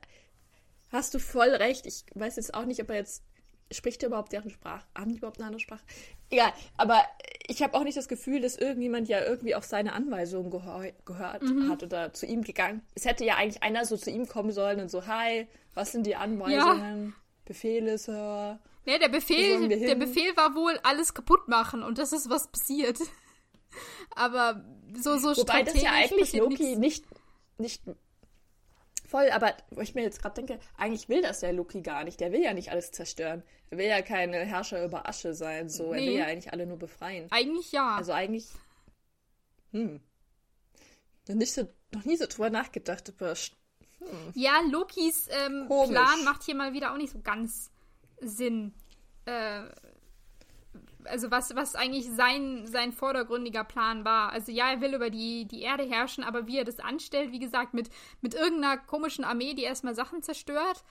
hast du voll recht. Ich weiß jetzt auch nicht, ob er jetzt. Spricht er überhaupt deren Sprache? Haben die überhaupt eine andere Sprache? Egal, aber ich habe auch nicht das Gefühl, dass irgendjemand ja irgendwie auf seine Anweisungen gehört Mhm. hat oder zu ihm gegangen. Es hätte ja eigentlich einer so zu ihm kommen sollen und so, hi, was sind die Anweisungen? Befehle, Sir. Ja, der Befehl, der? Befehl war wohl alles kaputt machen und das ist was passiert. Aber so so Wobei das ja eigentlich Loki nichts. nicht, nicht voll, aber wo ich mir jetzt gerade denke, eigentlich will das der Loki gar nicht. Der will ja nicht alles zerstören. Er will ja kein Herrscher über Asche sein. So, er will Nee. ja eigentlich alle nur befreien. Eigentlich ja. Also eigentlich. Hm. Nicht so, noch nie so drüber nachgedacht, aber st- ja, Lokis ähm. Plan macht hier mal wieder auch nicht so ganz Sinn. Äh, also was, was eigentlich sein, sein vordergründiger Plan war. Also ja, er will über die, die Erde herrschen, aber wie er das anstellt, wie gesagt, mit, mit irgendeiner komischen Armee, die erstmal Sachen zerstört,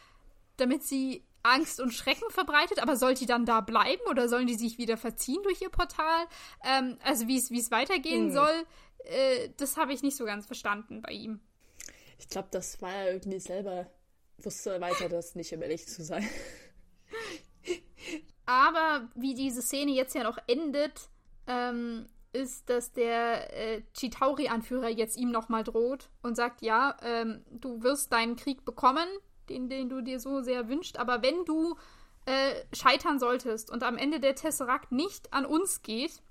damit sie Angst und Schrecken verbreitet, aber soll die dann da bleiben oder sollen die sich wieder verziehen durch ihr Portal? Ähm, also wie es weitergehen Hm. soll, äh, das habe ich nicht so ganz verstanden bei ihm. ich glaube, das war er irgendwie selber. Wusste weiter das nicht, um ehrlich zu sein. Aber wie diese Szene jetzt ja noch endet, ähm, ist, dass der äh, Chitauri-Anführer jetzt ihm nochmal droht und sagt, ja, ähm, du wirst deinen Krieg bekommen, den, den du dir so sehr wünschst, aber wenn du äh, scheitern solltest und am Ende der Tesseract nicht an uns geht,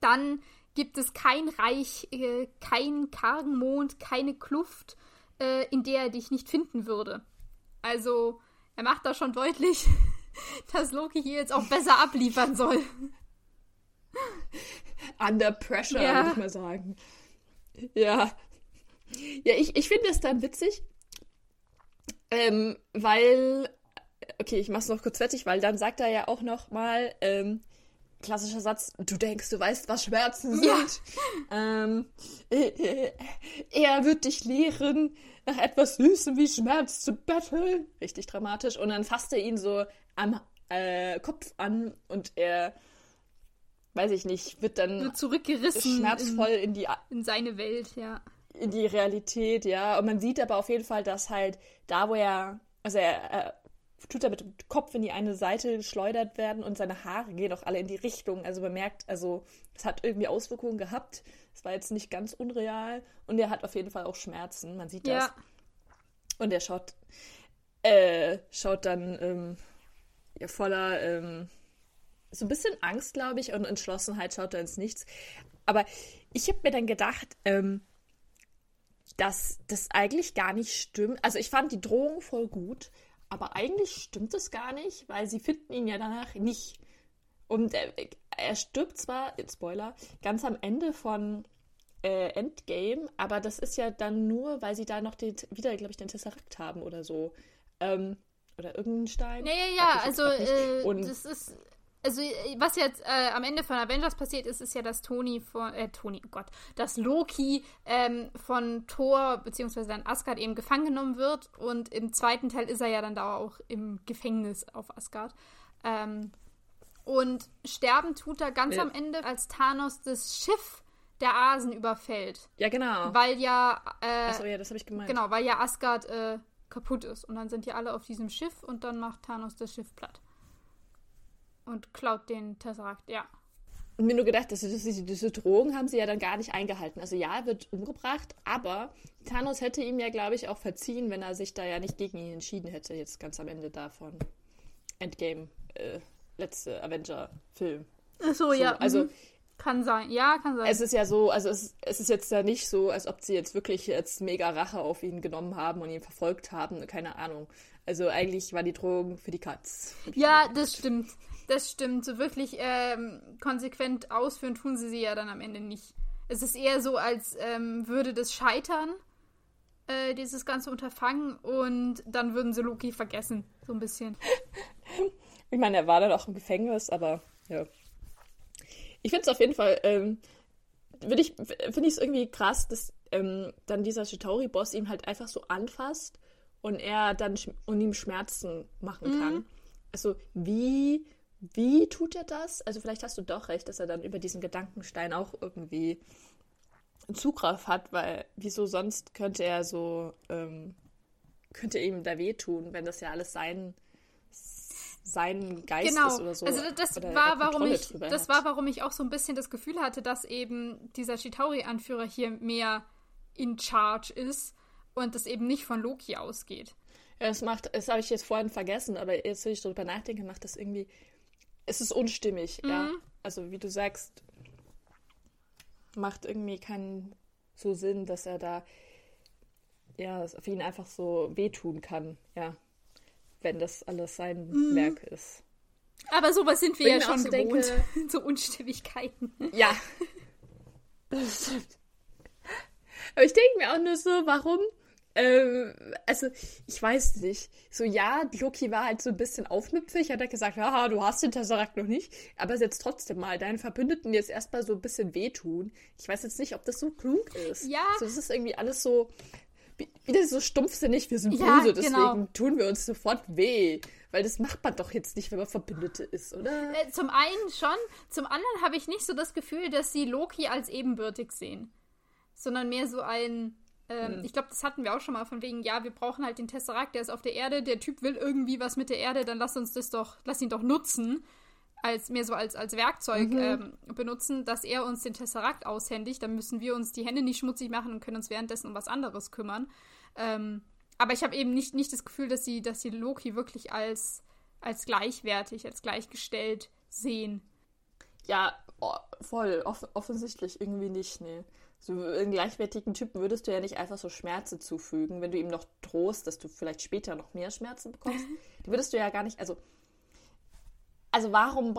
dann gibt es kein Reich, äh, keinen kargen Mond, keine Kluft, äh, in der er dich nicht finden würde. Also, er macht da schon deutlich, (laughs) (laughs) dass Loki hier jetzt auch besser abliefern soll. Under pressure, Ja. würde ich mal sagen. Ja. Ja, ich, ich finde das dann witzig, ähm, weil, okay, ich mach's noch kurz fertig, weil dann sagt er ja auch noch mal, ähm, klassischer Satz, du denkst, du weißt, was Schmerzen sind. Ja. Ähm, äh, (laughs) er wird dich lehren, nach etwas Süßem wie Schmerz zu betteln. Richtig dramatisch. Und dann fasst er ihn so am äh, Kopf an und er, weiß ich nicht, wird dann Wird zurückgerissen schmerzvoll in die, in, in seine Welt, ja. in die Realität, ja. Und man sieht aber auf jeden Fall, dass halt da, wo er, also er, er tut er mit dem Kopf in die eine Seite geschleudert werden und seine Haare gehen auch alle in die Richtung. Also man merkt, also es hat irgendwie Auswirkungen gehabt. Es war jetzt nicht ganz unreal und er hat auf jeden Fall auch Schmerzen. Man sieht das. Ja, Und er schaut, äh, schaut dann ähm, voller ähm, so ein bisschen Angst, glaube ich, und Entschlossenheit schaut er ins Nichts. Aber ich habe mir dann gedacht, ähm, dass das eigentlich gar nicht stimmt. Also ich fand die Drohung voll gut, aber eigentlich stimmt es gar nicht, weil sie finden ihn ja danach nicht. Und er, er stirbt zwar, Spoiler, ganz am Ende von äh, Endgame, aber das ist ja dann nur, weil sie da noch den, wieder, glaube ich, den Tesseract haben oder so. Ähm, oder irgendeinen Stein. Ja, ja, ja, also äh, das ist also was jetzt äh, am Ende von Avengers passiert ist, ist ja, dass Tony von, äh, Tony, oh Gott, dass Loki ähm, von Thor beziehungsweise dann Asgard eben gefangen genommen wird und im zweiten Teil ist er ja dann da auch im Gefängnis auf Asgard. Ähm, und sterben tut er ganz ja. am Ende, als Thanos das Schiff der Asen überfällt. Ja, genau. Weil ja. Äh, Achso, ja, das habe ich gemeint. Genau, weil ja Asgard äh, kaputt ist. Und dann sind die alle auf diesem Schiff und dann macht Thanos das Schiff platt. Und klaut den Tesseract, ja. Und mir nur gedacht, dass diese, diese Drohung haben sie ja dann gar nicht eingehalten. Also ja, er wird umgebracht, aber Thanos hätte ihm ja, glaube ich, auch verziehen, wenn er sich da ja nicht gegen ihn entschieden hätte, jetzt ganz am Ende davon. Endgame. Äh, letzte Avenger-Film. Ach so, so, ja. Also. Mhm. Kann sein, ja, kann sein. Es ist ja so, also es, es ist jetzt ja nicht so, als ob sie jetzt wirklich jetzt mega Rache auf ihn genommen haben und ihn verfolgt haben, keine Ahnung. Also eigentlich war die Drohung für die Katz. Ja, das stimmt. Das stimmt. So wirklich ähm, konsequent ausführen tun sie sie ja dann am Ende nicht. Es ist eher so, als ähm, würde das scheitern, äh, dieses ganze Unterfangen, und dann würden sie Loki vergessen. So ein bisschen. (laughs) Ich meine, er war dann auch im Gefängnis, aber ja. Ich finde es auf jeden Fall, ähm, finde ich es irgendwie krass, dass ähm, dann dieser Chitauri-Boss ihm halt einfach so anfasst und er dann und ihm Schmerzen machen mhm. kann. Also wie, wie tut er das? Also vielleicht hast du doch recht, dass er dann über diesen Gedankenstein auch irgendwie Zugriff hat, weil wieso sonst könnte er so, ähm, könnte ihm da wehtun, wenn das ja alles sein sein Geist genau. ist oder so. Also das war, warum ich, das war, warum ich auch so ein bisschen das Gefühl hatte, dass eben dieser Chitauri-Anführer hier mehr in charge ist und das eben nicht von Loki ausgeht. Ja, das macht, das habe ich jetzt vorhin vergessen, aber jetzt, wenn ich darüber nachdenke, macht das irgendwie, es ist unstimmig, mhm. ja. Also wie du sagst, macht irgendwie keinen so Sinn, dass er da ja, auf ihn einfach so wehtun kann, ja wenn das alles sein mhm. Werk ist. Aber sowas sind wir wenn ja schon so gewohnt. Denke, (laughs) so Unstimmigkeiten. Ja. Das stimmt. Aber ich denke mir auch nur so, warum? Ähm, also, ich weiß nicht. So, ja, Loki war halt so ein bisschen aufmüpfig, hat er gesagt, haha, du hast den Tesseract noch nicht, aber jetzt trotzdem mal deinen Verbündeten jetzt erstmal so ein bisschen wehtun. Ich weiß jetzt nicht, ob das so klug ist. Ja. So, das ist irgendwie alles so, wieder so stumpfsinnig, wir sind ja, böse, deswegen genau. tun wir uns sofort weh. Weil das macht man doch jetzt nicht, wenn man Verbündete ist, oder? Äh, zum einen schon, zum anderen habe ich nicht so das Gefühl, dass sie Loki als ebenbürtig sehen. Sondern mehr so ein, ähm, hm. ich glaube, das hatten wir auch schon mal von wegen, ja, wir brauchen halt den Tesseract, der ist auf der Erde, der Typ will irgendwie was mit der Erde, dann lass uns das doch, lass ihn doch nutzen als mehr so als, als Werkzeug mhm. ähm, benutzen, dass er uns den Tesserakt aushändigt. Dann müssen wir uns die Hände nicht schmutzig machen und können uns währenddessen um was anderes kümmern. Ähm, aber ich habe eben nicht, nicht das Gefühl, dass sie, dass sie Loki wirklich als, als gleichwertig, als gleichgestellt sehen. Ja, oh, voll. Off offensichtlich irgendwie nicht, nee. So einen gleichwertigen Typen würdest du ja nicht einfach so Schmerzen zufügen, wenn du ihm noch drohst, dass du vielleicht später noch mehr Schmerzen bekommst. (laughs) Die würdest du ja gar nicht, also also warum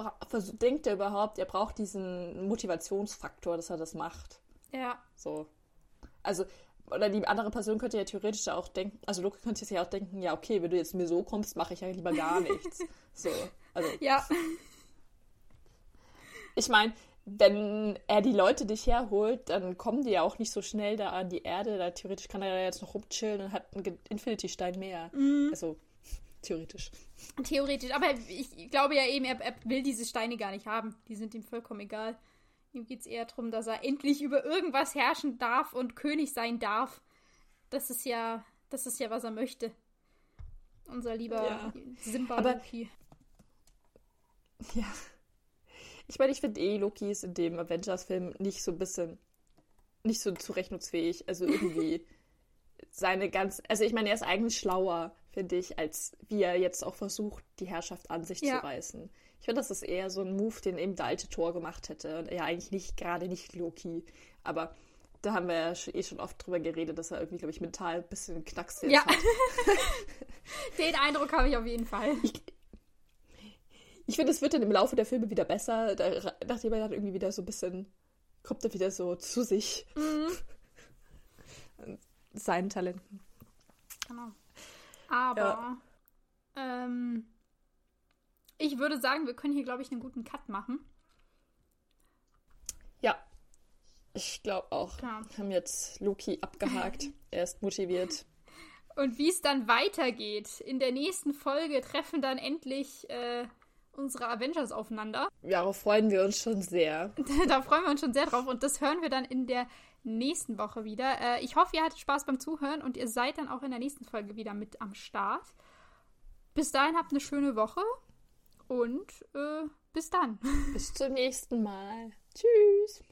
denkt er überhaupt, er braucht diesen Motivationsfaktor, dass er das macht? Ja. So. Also, oder die andere Person könnte ja theoretisch auch denken, also Loki könnte jetzt ja auch denken, ja, okay, wenn du jetzt mir so kommst, mache ich ja lieber gar (laughs) nichts. so. Also. Ja. Ich meine, wenn er die Leute dich herholt, dann kommen die ja auch nicht so schnell da an die Erde. Da theoretisch kann er ja jetzt noch rumchillen und hat einen Infinity-Stein mehr. Mhm. Also, Theoretisch. Theoretisch, aber ich glaube ja eben, er, er, will diese Steine gar nicht haben. Die sind ihm vollkommen egal. Ihm geht es eher darum, dass er endlich über irgendwas herrschen darf und König sein darf. Das ist ja, das ist ja, was er möchte. Unser lieber ja. Simba aber, Loki. Ja. Ich meine, ich finde eh, Loki ist in dem Avengers-Film nicht so ein bisschen, nicht so zurechnungsfähig. Also irgendwie (laughs) seine ganz, also ich meine, er ist eigentlich schlauer finde ich, als wie er jetzt auch versucht, die Herrschaft an sich ja. zu reißen. Ich finde, das ist eher so ein Move, den eben der alte Tor gemacht hätte. Und ja, eigentlich nicht, gerade nicht Loki. Aber da haben wir ja eh schon oft drüber geredet, dass er irgendwie, glaube ich, mental ein bisschen Knacks jetzt ja. hat. (laughs) den Eindruck habe ich auf jeden Fall. Ich, ich finde, es wird dann im Laufe der Filme wieder besser, da, nachdem er dann irgendwie wieder so ein bisschen kommt er wieder so zu sich. Mhm. (laughs) Seinen Talenten. Genau. Aber ähm, ich würde sagen, wir können hier, glaube ich, einen guten Cut machen. Ja. Ich glaube auch. Ja. Wir haben jetzt Loki abgehakt. (laughs) er ist motiviert. Und wie es dann weitergeht. In der nächsten Folge treffen dann endlich äh, unsere Avengers aufeinander. Darauf freuen wir uns schon sehr. (laughs) da freuen wir uns schon sehr drauf. Und das hören wir dann in der nächsten Woche wieder. Äh, ich hoffe, ihr hattet Spaß beim Zuhören und ihr seid dann auch in der nächsten Folge wieder mit am Start. Bis dahin habt eine schöne Woche und äh, bis dann. Bis zum nächsten Mal. Tschüss.